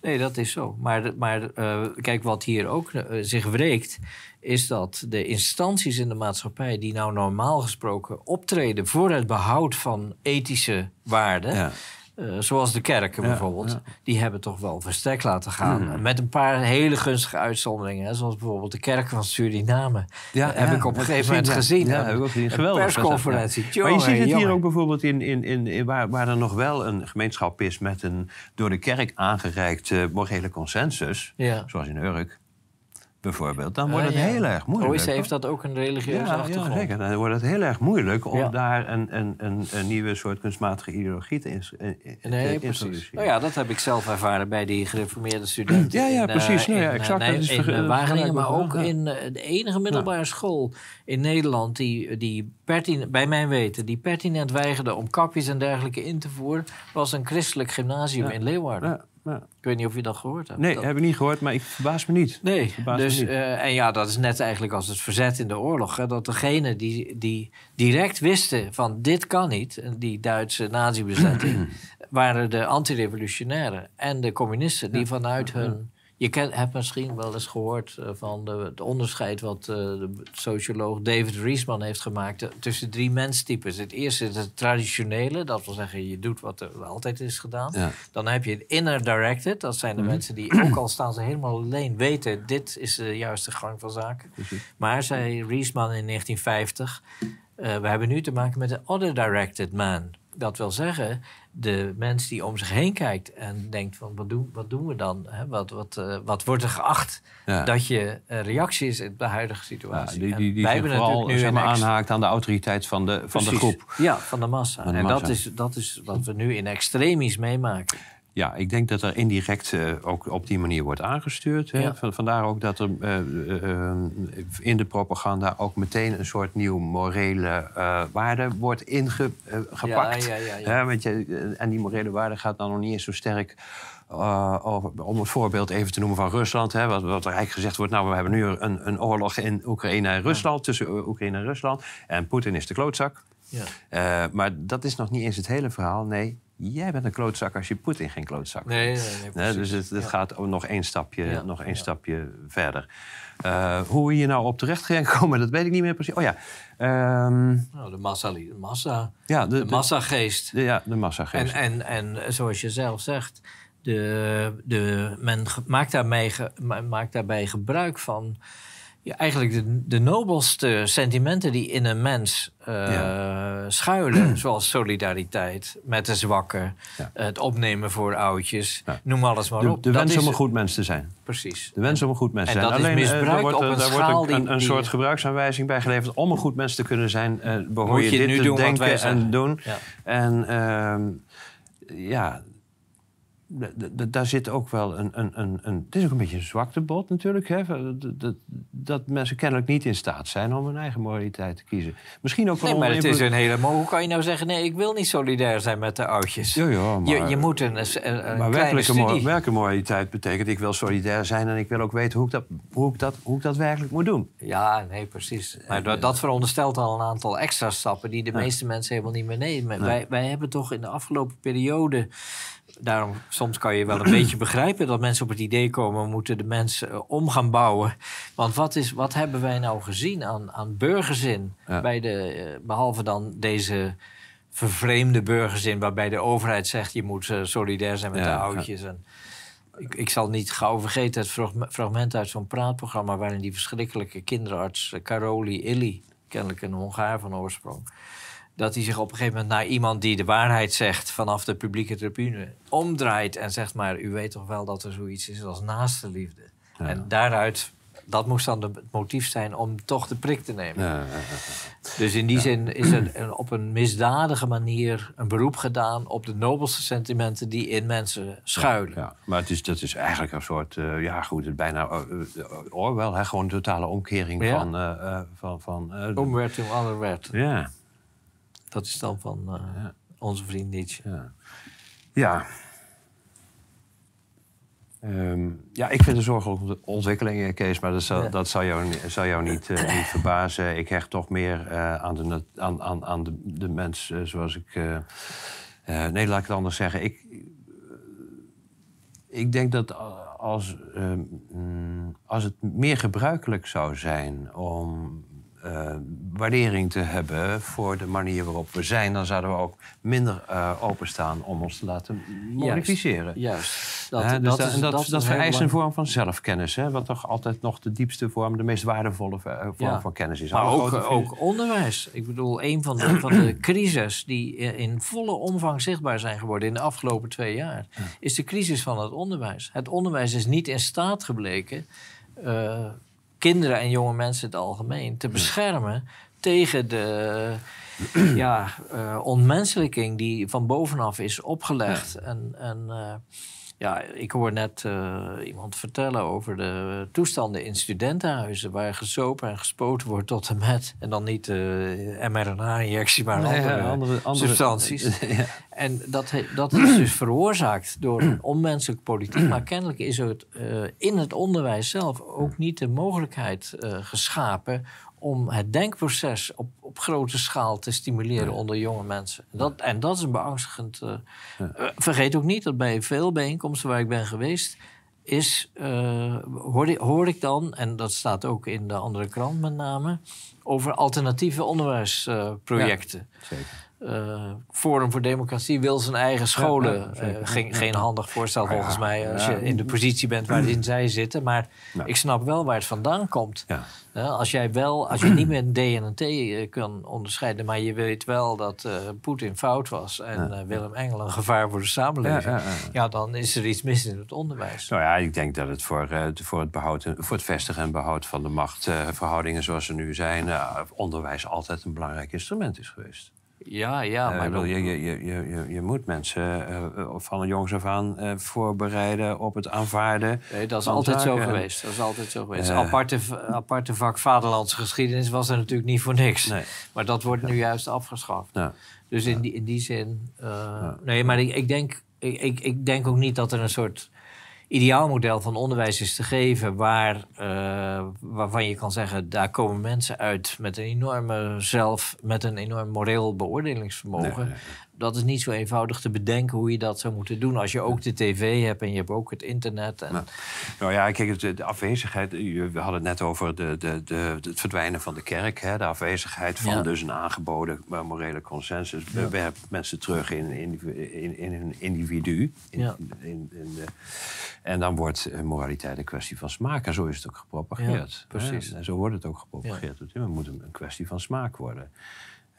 Nee, dat is zo. Maar, maar eh, kijk, wat hier ook eh, zich wreekt... is dat de instanties in de maatschappij... die nou normaal gesproken optreden... voor het behoud van ethische waarden... Ja. Eh, zoals de kerken Ja, bijvoorbeeld... ja. die hebben toch wel verstek laten gaan. Mm. Met een paar hele gunstige uitzonderingen. Hè, zoals bijvoorbeeld de kerk van Suriname. Ja, heb ja, ik op een heb gegeven moment gezien. Ja, heb ik ook gezien. een Geweldig. persconferentie. Maar je ziet het Jongen, hier ook bijvoorbeeld in, in, in, in waar, waar er nog wel een gemeenschap is met een door de kerk aangereikte morele consensus, Ja. zoals in Urk bijvoorbeeld, dan wordt Ah, het ja. heel erg moeilijk. OEC heeft dat ook een religieuze ja, ja, achtergrond. zeker. Dan wordt het heel erg moeilijk om Ja. daar een, een, een, een nieuwe soort kunstmatige ideologie te, ins- eh, eh, Nee, te precies. introduceren. Nou ja, dat heb ik zelf ervaren bij die gereformeerde studenten. Ja, ja, in, eh, precies. Nou ja, in, exact. Dat is in, Wageningen, maar ook ja. in de enige middelbare school in Nederland... die, die pertin- bij mijn weten, die pertinent weigerde om kapjes en dergelijke in te voeren... was een christelijk gymnasium Ja. in Leeuwarden. Ja. Ik weet niet of je dat gehoord hebt. Nee, Dat- heb ik niet gehoord, maar ik verbaas me niet. Nee, Verbaast me dus, niet. eh, en ja, dat is net eigenlijk als het verzet in de oorlog. Hè, dat degenen die, die direct wisten van dit kan niet... die Duitse nazi-bezetting... *clears throat* waren de antirevolutionairen en de communisten... die vanuit hun... Je hebt misschien wel eens gehoord eh, van de, het onderscheid... wat eh, de socioloog David Riesman heeft gemaakt... eh, tussen drie menstypes. Het eerste is het traditionele. Dat wil zeggen, je doet wat er altijd is gedaan. Ja. Dan heb je het inner directed. Dat zijn de Mhm. mensen die, *clears throat* ook al staan ze helemaal alleen, weten... dit is de juiste gang van zaken. Maar, zei Riesman in 1950... eh, we hebben nu te maken met een other directed man. Dat wil zeggen, de mens die om zich heen kijkt... en denkt van, wat doen, wat doen we dan? Hè? Wat, wat, eh, wat wordt er geacht Ja. dat je eh, reactie is in de huidige Ja, situatie? die En die, die wij hebben vooral nu zeg maar, aanhaakt aan de autoriteit van de, van de groep. Ja, van de massa. Van de en massa. Dat, is, dat is wat we nu in extremis meemaken. Ja, ik denk dat er indirect eh, ook op die manier wordt aangestuurd. Hè. Ja. Vandaar ook dat er eh, eh, in de propaganda ook meteen een soort nieuw morele waarde wordt ingepakt. Ja, ja, ja, ja. want je, en die morele waarde gaat dan nog niet eens zo sterk. over, om het voorbeeld even te noemen van Rusland. Hè, wat, wat er eigenlijk gezegd wordt. Nou, we hebben nu een, een oorlog in Oekraïne en Rusland. Tussen Oekraïne en Rusland. En Poetin is de klootzak. Ja. Eh, maar dat is nog niet eens het hele verhaal. Nee, jij bent een klootzak als je Poetin geen klootzak Nee, nee, nee, dus het, het Ja. gaat ook nog één stapje, Ja, nog één ja. stapje verder. Eh, hoe we hier nou op terecht zijn *laughs* komen, dat weet ik niet meer precies. Oh ja, ehm, Nou, de massa, de massa, ja de, de de, massageest. de- ja, de En, massageest. en, en zoals je zelf zegt, de, de, men maakt, daarmee maakt daarbij gebruik van ja, eigenlijk de, de nobelste sentimenten die in een mens eh, schuilen. *clears throat* zoals solidariteit met de zwakken, Ja. het opnemen voor oudjes, noem alles maar de, op. de Dat wens is om een goed mens te zijn. Precies. De wens om een goed mens te En zijn. dat is Alleen eh, misbruikt wordt, op er- een daar schaal wordt een, die- een soort gebruiksaanwijzing bij geleverd. Om een goed mens te kunnen zijn, eh behoor Moet je, je dit nu te doen denken en doen. En ehm, ja, daar zit ook wel een, een, een, een... Het is ook een beetje een zwaktebod natuurlijk. Hè? Dat, dat, mensen kennelijk niet in staat zijn om hun eigen moraliteit te kiezen. Misschien ook wel... Nee, maar het is een hele... Maar hoe kan je nou zeggen... nee, ik wil niet solidair zijn met de oudjes? Ja, ja, maar, je, je moet een, een, maar werkelijke, werkelijke moraliteit betekent... ik wil solidair zijn en ik wil ook weten hoe ik dat, hoe ik dat, hoe ik dat werkelijk moet doen. Ja, nee, precies. Maar dat, dat veronderstelt al een aantal extra stappen... die de meeste mensen helemaal niet meer nemen. Wij, wij hebben toch in de afgelopen periode daarom, soms kan je wel een beetje *clears throat* begrijpen dat mensen op het idee komen... we moeten de mensen uh, om gaan bouwen. Want wat, is, wat hebben wij nou gezien aan, aan burgerzin? Bij de, eh, behalve dan deze vervreemde burgerzin... waarbij de overheid zegt je moet uh, solidair zijn met de oudjes... En, ik, ik, zal niet gauw vergeten het fragment uit zo'n praatprogramma... waarin die verschrikkelijke kinderarts Karoli Illy... kennelijk een Hongaar van oorsprong dat hij zich op een gegeven moment naar iemand die de waarheid zegt vanaf de publieke tribune omdraait en zegt maar, u weet toch wel dat er zoiets is als naaste liefde. En daaruit, dat moest dan het motief zijn om toch de prik te nemen. Ja, dus in die zin is er op een misdadige manier een beroep gedaan op de nobelste sentimenten die in mensen schuilen. Ja, maar het is, dat is eigenlijk een soort, uh, ja goed, het bijna uh, wel, hè, gewoon een totale omkering van... Uh, van, van Omwert in werd. Ja. Dat is dan van uh, onze vriend Nietzsche. Ja. ja. Um, ja, ik vind de zorgelijke ontwikkelingen, Kees, maar dat zal, ja. dat zal jou, zal jou niet, uh, niet *clears throat* verbazen. Ik hecht toch meer uh, aan, de, aan, aan, aan de, de mens zoals ik. nee, laat ik het anders zeggen. Ik, ik denk dat als, ehm, mm, als het meer gebruikelijk zou zijn om uh, waardering te hebben voor de manier waarop we zijn, dan zouden we ook minder uh, openstaan om ons te laten modificeren. Juist. Dat, dus dat, is, dat, dat, dat vereist een vorm van zelfkennis, hè, wat toch altijd nog de diepste vorm, de meest waardevolle vorm van kennis is. Maar ook, ook, onderwijs. Ik bedoel, een van de, van de *clears throat* crises die in volle omvang zichtbaar zijn geworden in de afgelopen twee jaar, is de crisis van het onderwijs. Het onderwijs is niet in staat gebleken. Uh, kinderen en jonge mensen in het algemeen te beschermen tegen de *clears throat* ja, uh, ontmenselijking die van bovenaf is opgelegd. En, en uh, ja, ik hoor net uh, iemand vertellen over de toestanden in studentenhuizen... waar gesopen en gespoten wordt tot en met... en dan niet uh, mRNA-injectie, maar nee, andere, ja, andere, andere, substanties. *laughs* ja. En dat, dat is dus veroorzaakt door een onmenselijke politiek. Maar kennelijk is er uh, in het onderwijs zelf ook niet de mogelijkheid geschapen om het denkproces op, op grote schaal te stimuleren onder jonge mensen. Dat, en dat is een beangstigend. Uh, vergeet ook niet dat bij veel bijeenkomsten waar ik ben geweest, is, uh, hoor, ik, hoor ik dan, en dat staat ook in de andere krant met name, over alternatieve onderwijsprojecten. Zeker. Uh, Forum voor Democratie wil zijn eigen scholen. Ja, uh, geen, geen handig voorstel volgens mij als je in de positie bent waarin zij zitten. Maar ik snap wel waar het vandaan komt. Uh, als jij wel, als je niet een D en een T eh, kan onderscheiden, maar je weet wel dat Poetin fout was en Willem Engel een gevaar voor de samenleving, ja, dan is er iets mis in het onderwijs. Nou ja, ik denk dat het voor, voor, het, behoud, voor het vestigen en behoud van de machtverhoudingen zoals ze nu zijn, onderwijs altijd een belangrijk instrument is geweest. Ja, ja. Eh, maar uh, je, je, je, je, je moet mensen uh, van een jongs af aan voorbereiden op het aanvaarden. Nee, dat is altijd zo geweest. Dat is altijd zo geweest. aparte, aparte vak vaderlandse geschiedenis was er natuurlijk niet voor niks. Nee. Maar dat wordt nu juist afgeschaft. Ja. Dus in die, in die zin. Nee, maar ik, ik, denk, ik, ik denk ook niet dat er een soort ideaalmodel van onderwijs is te geven waar, uh, waarvan je kan zeggen, daar komen mensen uit met een enorme zelf, met een enorm moreel beoordelingsvermogen. Dat is niet zo eenvoudig te bedenken hoe je dat zou moeten doen als je ook de tv hebt en je hebt ook het internet. En... Nou, nou ja, kijk, de, de, afwezigheid, we hadden het net over de, de, de, het verdwijnen van de kerk, hè, de afwezigheid van dus een aangeboden morele consensus. Hebben mensen terug in, in, in, in een individu. In, in, in de, en dan wordt moraliteit een kwestie van smaak. En zo is het ook gepropageerd. precies. En zo wordt het ook gepropageerd. Het moet een kwestie van smaak worden.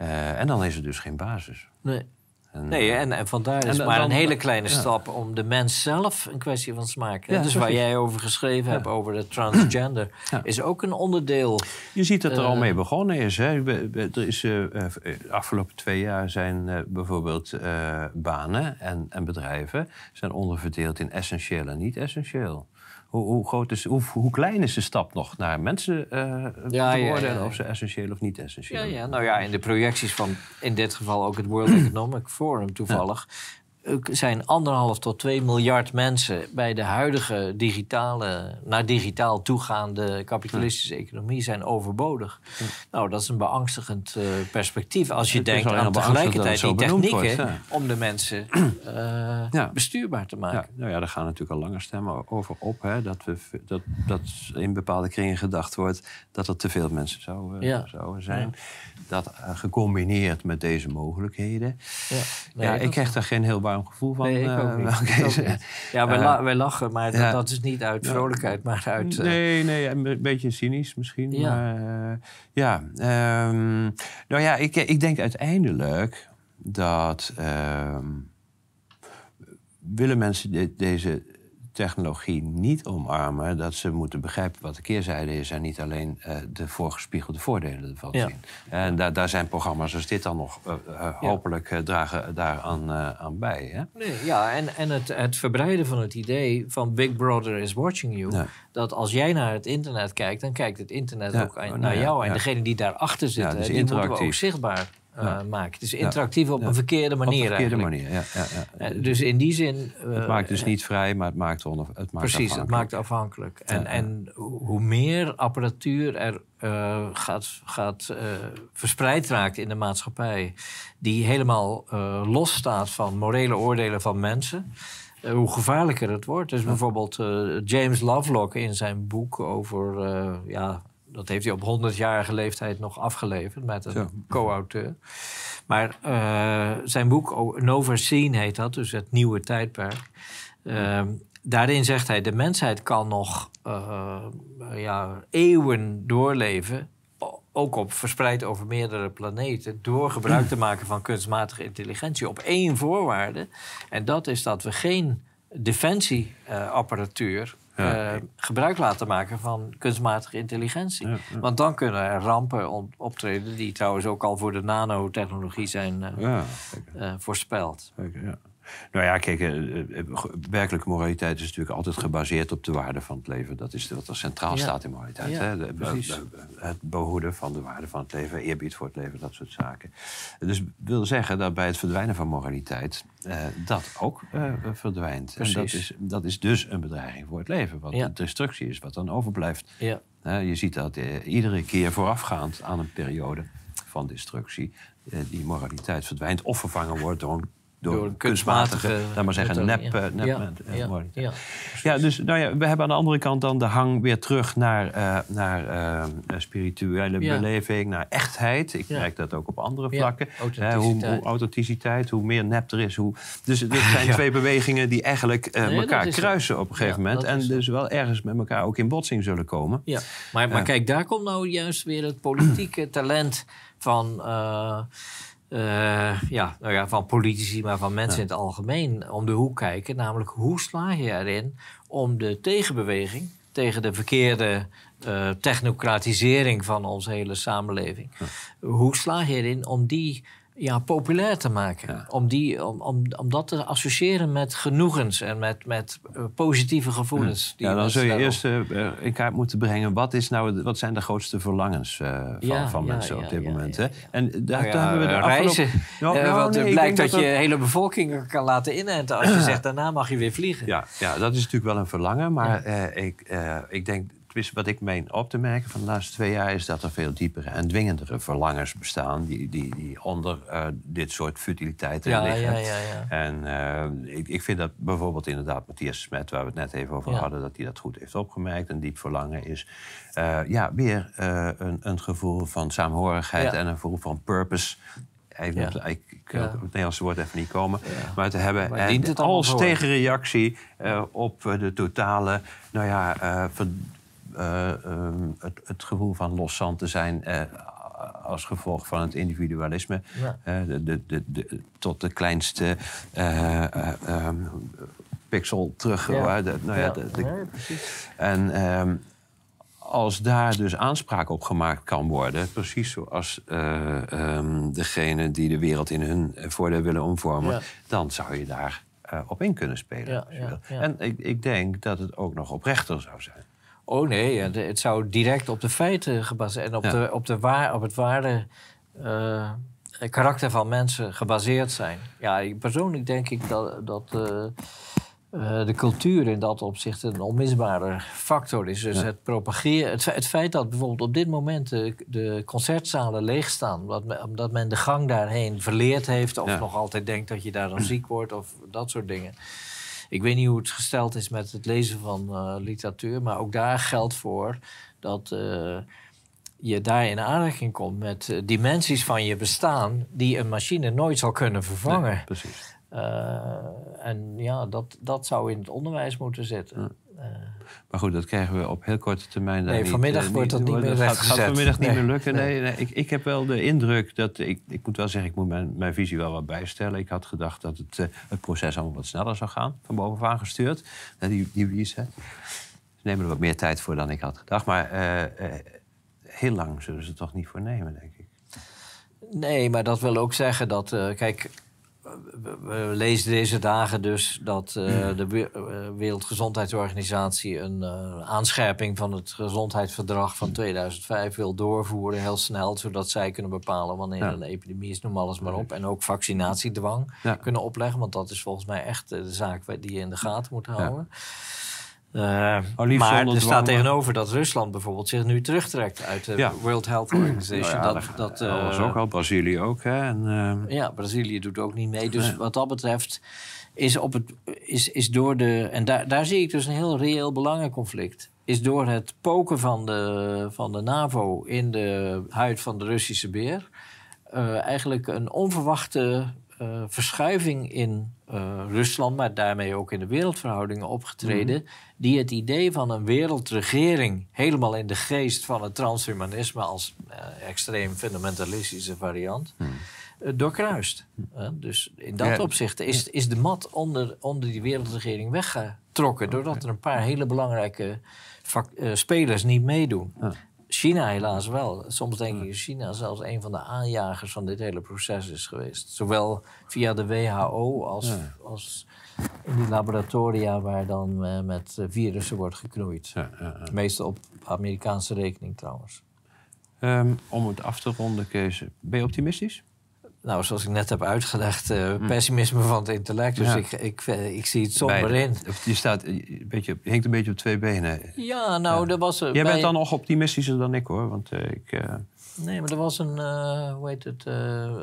Uh, en dan is er dus geen basis. Nee. En, Nee, eh, en, en vandaar En is dan- maar een hele kleine ja. stap om de mens zelf een kwestie van smaak. Ja, dus waar jij over geschreven hebt, over de transgender, *clears throat* is ook een onderdeel. Je ziet dat er al Eh, mee begonnen is. Hè. Er is eh, eh, de afgelopen twee jaar zijn eh, bijvoorbeeld eh, banen en, en bedrijven zijn onderverdeeld in essentieel en niet essentieel. Hoe, hoe, groot is, hoe, hoe klein is de stap nog naar mensen eh Ja, te ja, beoordelen ja. of ze essentieel of niet essentieel Ja, ja, nou ja, in de projecties van in dit geval ook het World *clears throat* Economic Forum toevallig. Zijn anderhalf tot twee miljard mensen bij de huidige digitale, naar digitaal toegaande kapitalistische economie zijn overbodig. Nou, dat is een beangstigend eh, perspectief als je Het denkt aan tegelijkertijd die technieken wordt, om de mensen *clears throat* eh, bestuurbaar te maken. Nou ja, daar gaan natuurlijk al langer stemmen over op. Hè, dat, we, dat, dat in bepaalde kringen gedacht wordt dat er te veel mensen zouden, Ja. zouden zijn. Dat eh, gecombineerd met deze mogelijkheden. Ja, Nee, ik krijg daar geen heel warm gevoel van. Nee, ik ook eh, *laughs* Ik ook niet. Ja, wij, Eh, la- wij lachen, maar dat, ja. dat is niet uit vrolijkheid, maar uit... eh, Nee, nee, een beetje cynisch misschien. Ja. Maar, eh, ja, ehm, nou ja, ik, ik denk uiteindelijk dat ehm, willen mensen de- deze technologie niet omarmen, dat ze moeten begrijpen wat de keerzijde is en niet alleen eh, de voorgespiegelde voordelen ervan Ja. zien. En daar, daar zijn programma's als dit dan nog eh, eh, hopelijk dragen daaraan aan bij. Hè? Nee, ja, en, en het, het verbreiden van het idee van Big Brother is watching you. Ja. Dat als jij naar het internet kijkt, dan kijkt het internet Ja, ook aan- oh, nou naar ja, jou. En degene die daarachter zitten, dus die moeten we ook zichtbaar Ja. maken. Het is interactief op Ja. een verkeerde manier Op de verkeerde eigenlijk. manier, ja. ja, ja. Eh, Dus in die zin... eh, het maakt dus niet vrij, maar het maakt, onder, het maakt Precies, het maakt afhankelijk. En, Ja, ja. en hoe meer apparatuur er eh, gaat, gaat eh, verspreid raakt in de maatschappij, die helemaal eh los staat van morele oordelen van mensen, eh, hoe gevaarlijker het wordt. Dus bijvoorbeeld eh, James Lovelock in zijn boek over, eh, ja, dat heeft hij op 100-jarige leeftijd nog afgeleverd met een co-auteur. Maar eh, zijn boek, Nova Scene heet dat, dus het nieuwe tijdperk. Ehm, daarin zegt hij, de mensheid kan nog eh, ja, eeuwen doorleven... ook op, verspreid over meerdere planeten... door gebruik te maken van kunstmatige intelligentie op één voorwaarde. En dat is dat we geen defensieapparatuur... Ja. eh, gebruik laten maken van kunstmatige intelligentie. Ja, ja. Want dan kunnen er rampen op- optreden... die trouwens ook al voor de nanotechnologie zijn eh, eh, voorspeld. zeker. Nou ja, kijk, eh, eh, ge- werkelijke moraliteit is natuurlijk altijd gebaseerd op de waarde van het leven. Dat is wat er centraal Ja. staat in moraliteit. Ja, hè? De- precies. de- het behoeden van de waarde van het leven, eerbied voor het leven, dat soort zaken. Dus wil zeggen dat bij het verdwijnen van moraliteit eh, dat ook eh, verdwijnt. En dat Precies. is, dat is dus een bedreiging voor het leven. Want Ja. de destructie is wat dan overblijft. Ja. Je ziet dat eh, iedere keer voorafgaand aan een periode van destructie... eh, die moraliteit verdwijnt of vervangen wordt door een, door kunstmatige, kunstmatige laat maar zeggen, nep, methode, eh, nep ja. eh, Ja, ja. Ja, dus nou ja, we hebben aan de andere kant dan de hang weer terug naar, eh, naar spirituele Ja. beleving, naar echtheid. Ik Ja. merk dat ook op andere Ja, vlakken. Hè, hoe, authenticiteit. hoe authenticiteit, hoe meer nep er is. Hoe, dus dit zijn *laughs* Ja. twee bewegingen die eigenlijk Nee, elkaar kruisen op een gegeven Ja, moment. En dus wel ergens met elkaar ook in botsing zullen komen. Ja, maar, maar Ja. kijk, daar komt nou juist weer het politieke talent van, eh, ja, nou ja, van politici, maar van mensen in het algemeen om de hoek kijken. Namelijk, hoe slaag je erin om de tegenbeweging tegen de verkeerde eh, technocratisering van onze hele samenleving, hoe slaag je erin om die ja, populair te maken? Ja. Om, die, om, om, om dat te associëren met genoegens en met, met eh, positieve gevoelens. die Ja, dan zul je eerst eh, eh, in kaart moeten brengen... wat, is nou, de- wat zijn de grootste verlangens van, Ja, van ja, mensen ja, op dit ja, moment. ja, hè? ja. En daar, Nou ja, daar hebben we de afgelopen... reizen. Nou, want nee, het blijkt dat, dat je dat- hele bevolking kan laten inenten. Als je *clears throat* zegt, daarna mag je weer vliegen. Ja, ja, dat is natuurlijk wel een verlangen. Maar ik, ik denk, tenminste wat ik meen op te merken van de laatste twee jaar... is dat er veel diepere en dwingendere verlangens bestaan... die, die, die onder eh, dit soort futiliteiten Ja, liggen. ja, ja, ja. En eh, ik, ik vind dat bijvoorbeeld inderdaad Matthias Smet... waar we het net even over Ja. hadden, dat hij dat goed heeft opgemerkt. Een diep verlangen is eh, ja, weer een, een gevoel van saamhorigheid... Ja. en een gevoel van purpose... Even Ja. ik, Ja. kan het Nederlandse woord even niet komen. Ja. Maar te hebben. Maar het als tegenreactie op de totale, nou ja, eh, eh, ehm, het, het gevoel van loszand te zijn. eh, als gevolg van het individualisme. Ja. eh, de, de, de, tot de kleinste eh, eh, ehm, pixel terug. Ja. nou ja, en ehm, als daar dus aanspraak op gemaakt kan worden, precies zoals degene die de wereld in hun voordeel willen omvormen, dan zou je daar op in kunnen spelen. Ja, ja, ja. En ik, ik denk dat het ook nog oprechter zou zijn. Oh nee, het- het zou direct op de feiten gebaseerd en op, Ja. de, op, de waar, op het ware eh, karakter van mensen gebaseerd zijn. Ja, persoonlijk denk ik dat, dat eh, eh, de cultuur in dat opzicht een onmisbare factor is. Dus Ja. het propageren, het, fe- het feit dat bijvoorbeeld op dit moment de, de concertzalen leegstaan, omdat men, omdat men de gang daarheen verleerd heeft of Ja. nog altijd denkt dat je daar dan ziek wordt of dat soort dingen. Ik weet niet hoe het gesteld is met het lezen van eh, literatuur, maar ook daar geldt voor dat eh, je daar in aanraking komt met eh, dimensies van je bestaan die een machine nooit zal kunnen vervangen. Nee, precies. En ja, dat, dat zou in het onderwijs moeten zitten. Maar goed, dat krijgen we op heel korte termijn. Nee, niet, vanmiddag eh, wordt dat niet meer gaat, gaat vanmiddag niet meer lukken. Nee, nee. ik, ik heb wel de indruk dat. Ik, ik moet wel zeggen, ik moet mijn, mijn visie wel wat bijstellen. Ik had gedacht dat het, eh, het proces allemaal wat sneller zou gaan. Van bovenaf gestuurd. Uh, die, die reset. Ze nemen er wat meer tijd voor dan ik had gedacht. Maar eh, eh, heel lang zullen ze het toch niet voor nemen, denk ik. Nee, maar dat wil ook zeggen dat, eh, kijk, we, lezen deze dagen dus dat eh, de eh, Wereldgezondheidsorganisatie een eh, aanscherping van het gezondheidsverdrag van 2005 wil doorvoeren, heel snel, zodat zij kunnen bepalen wanneer Ja. een epidemie is, noem alles maar op. En ook vaccinatiedwang Ja. kunnen opleggen, want dat is volgens mij echt de zaak die je in de gaten moet houden. Eh, Oh, maar er staat tegenover dat Rusland bijvoorbeeld zich nu terugtrekt uit de Ja. World Health Organization. Nou ja, dat, dat, dat, was eh, ook al, Brazilië ook. Hè? En, eh, ja, Brazilië doet ook niet mee. Dus Nee. wat dat betreft is, op het, is, is door de. En daar, daar zie ik dus een heel reëel belangenconflict. Is door het poken van de, van de NAVO in de huid van de Russische beer. eh, eigenlijk een onverwachte eh, verschuiving in eh, Rusland, maar daarmee ook in de wereldverhoudingen opgetreden. Die het idee van een wereldregering helemaal in de geest van het transhumanisme als eh, extreem fundamentalistische variant eh, doorkruist. Dus in dat Ja. opzicht is, is de mat onder, onder die wereldregering weggetrokken. Doordat er een paar hele belangrijke spelers niet meedoen. Ja. China helaas wel. Soms denk ik dat China zelfs een van de aanjagers van dit hele proces is geweest. Zowel via de WHO als, Ja. als in die laboratoria waar dan eh, met eh, virussen wordt geknoeid. ja, ja, ja. Meestal op Amerikaanse rekening trouwens. Ehm, om het af te ronden, Kees. Ben je optimistisch? Nou, zoals ik net heb uitgelegd, eh, pessimisme van het intellect. Dus Ja. ik, ik, eh, ik zie het somber in. Je, staat, een beetje, je hinkt een beetje op twee benen. Ja, nou, er was... er Jij bij- bent dan nog optimistischer dan ik hoor. Want eh, ik. eh, Nee, maar er was een, eh, hoe heet het, eh,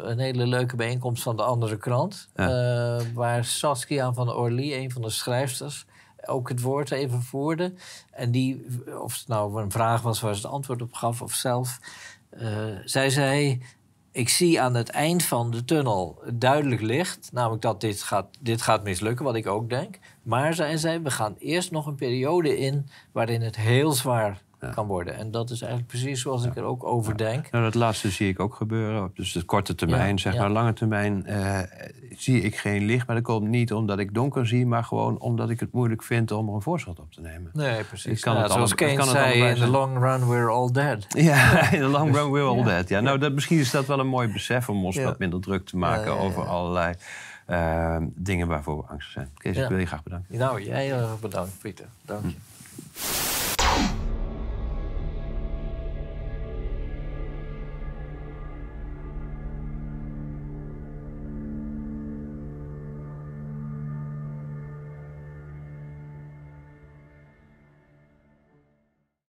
een hele leuke bijeenkomst van de andere krant. Ja. eh, waar Saskia van Orly, een van de schrijfsters, ook het woord even voerde. En die, of het nou een vraag was waar ze het antwoord op gaf of zelf. eh, zij zei, ik zie aan het eind van de tunnel duidelijk licht. Namelijk dat dit gaat, dit gaat mislukken, wat ik ook denk. Maar, zei zij, we gaan eerst nog een periode in waarin het heel zwaar kan worden. En dat is eigenlijk precies zoals ik er ook over denk. nou, dat laatste zie ik ook gebeuren. Dus de korte termijn, zeg maar. Lange termijn eh, zie ik geen licht. Maar dat komt niet omdat ik donker zie, maar gewoon omdat ik het moeilijk vind om er een voorschot op te nemen. Nee, precies. Ik kan Nou, het zoals het zei, in the long run we're all dead. *laughs* Ja, in the long run we're all Ja. dead. Ja, nou, dat, misschien is dat wel een mooi besef om ons Ja. wat minder druk te maken Ja, over allerlei eh, dingen waarvoor we angstig zijn. Kees, ik wil je graag bedanken. Nou, jij heel erg bedankt, Pieter. Dank je.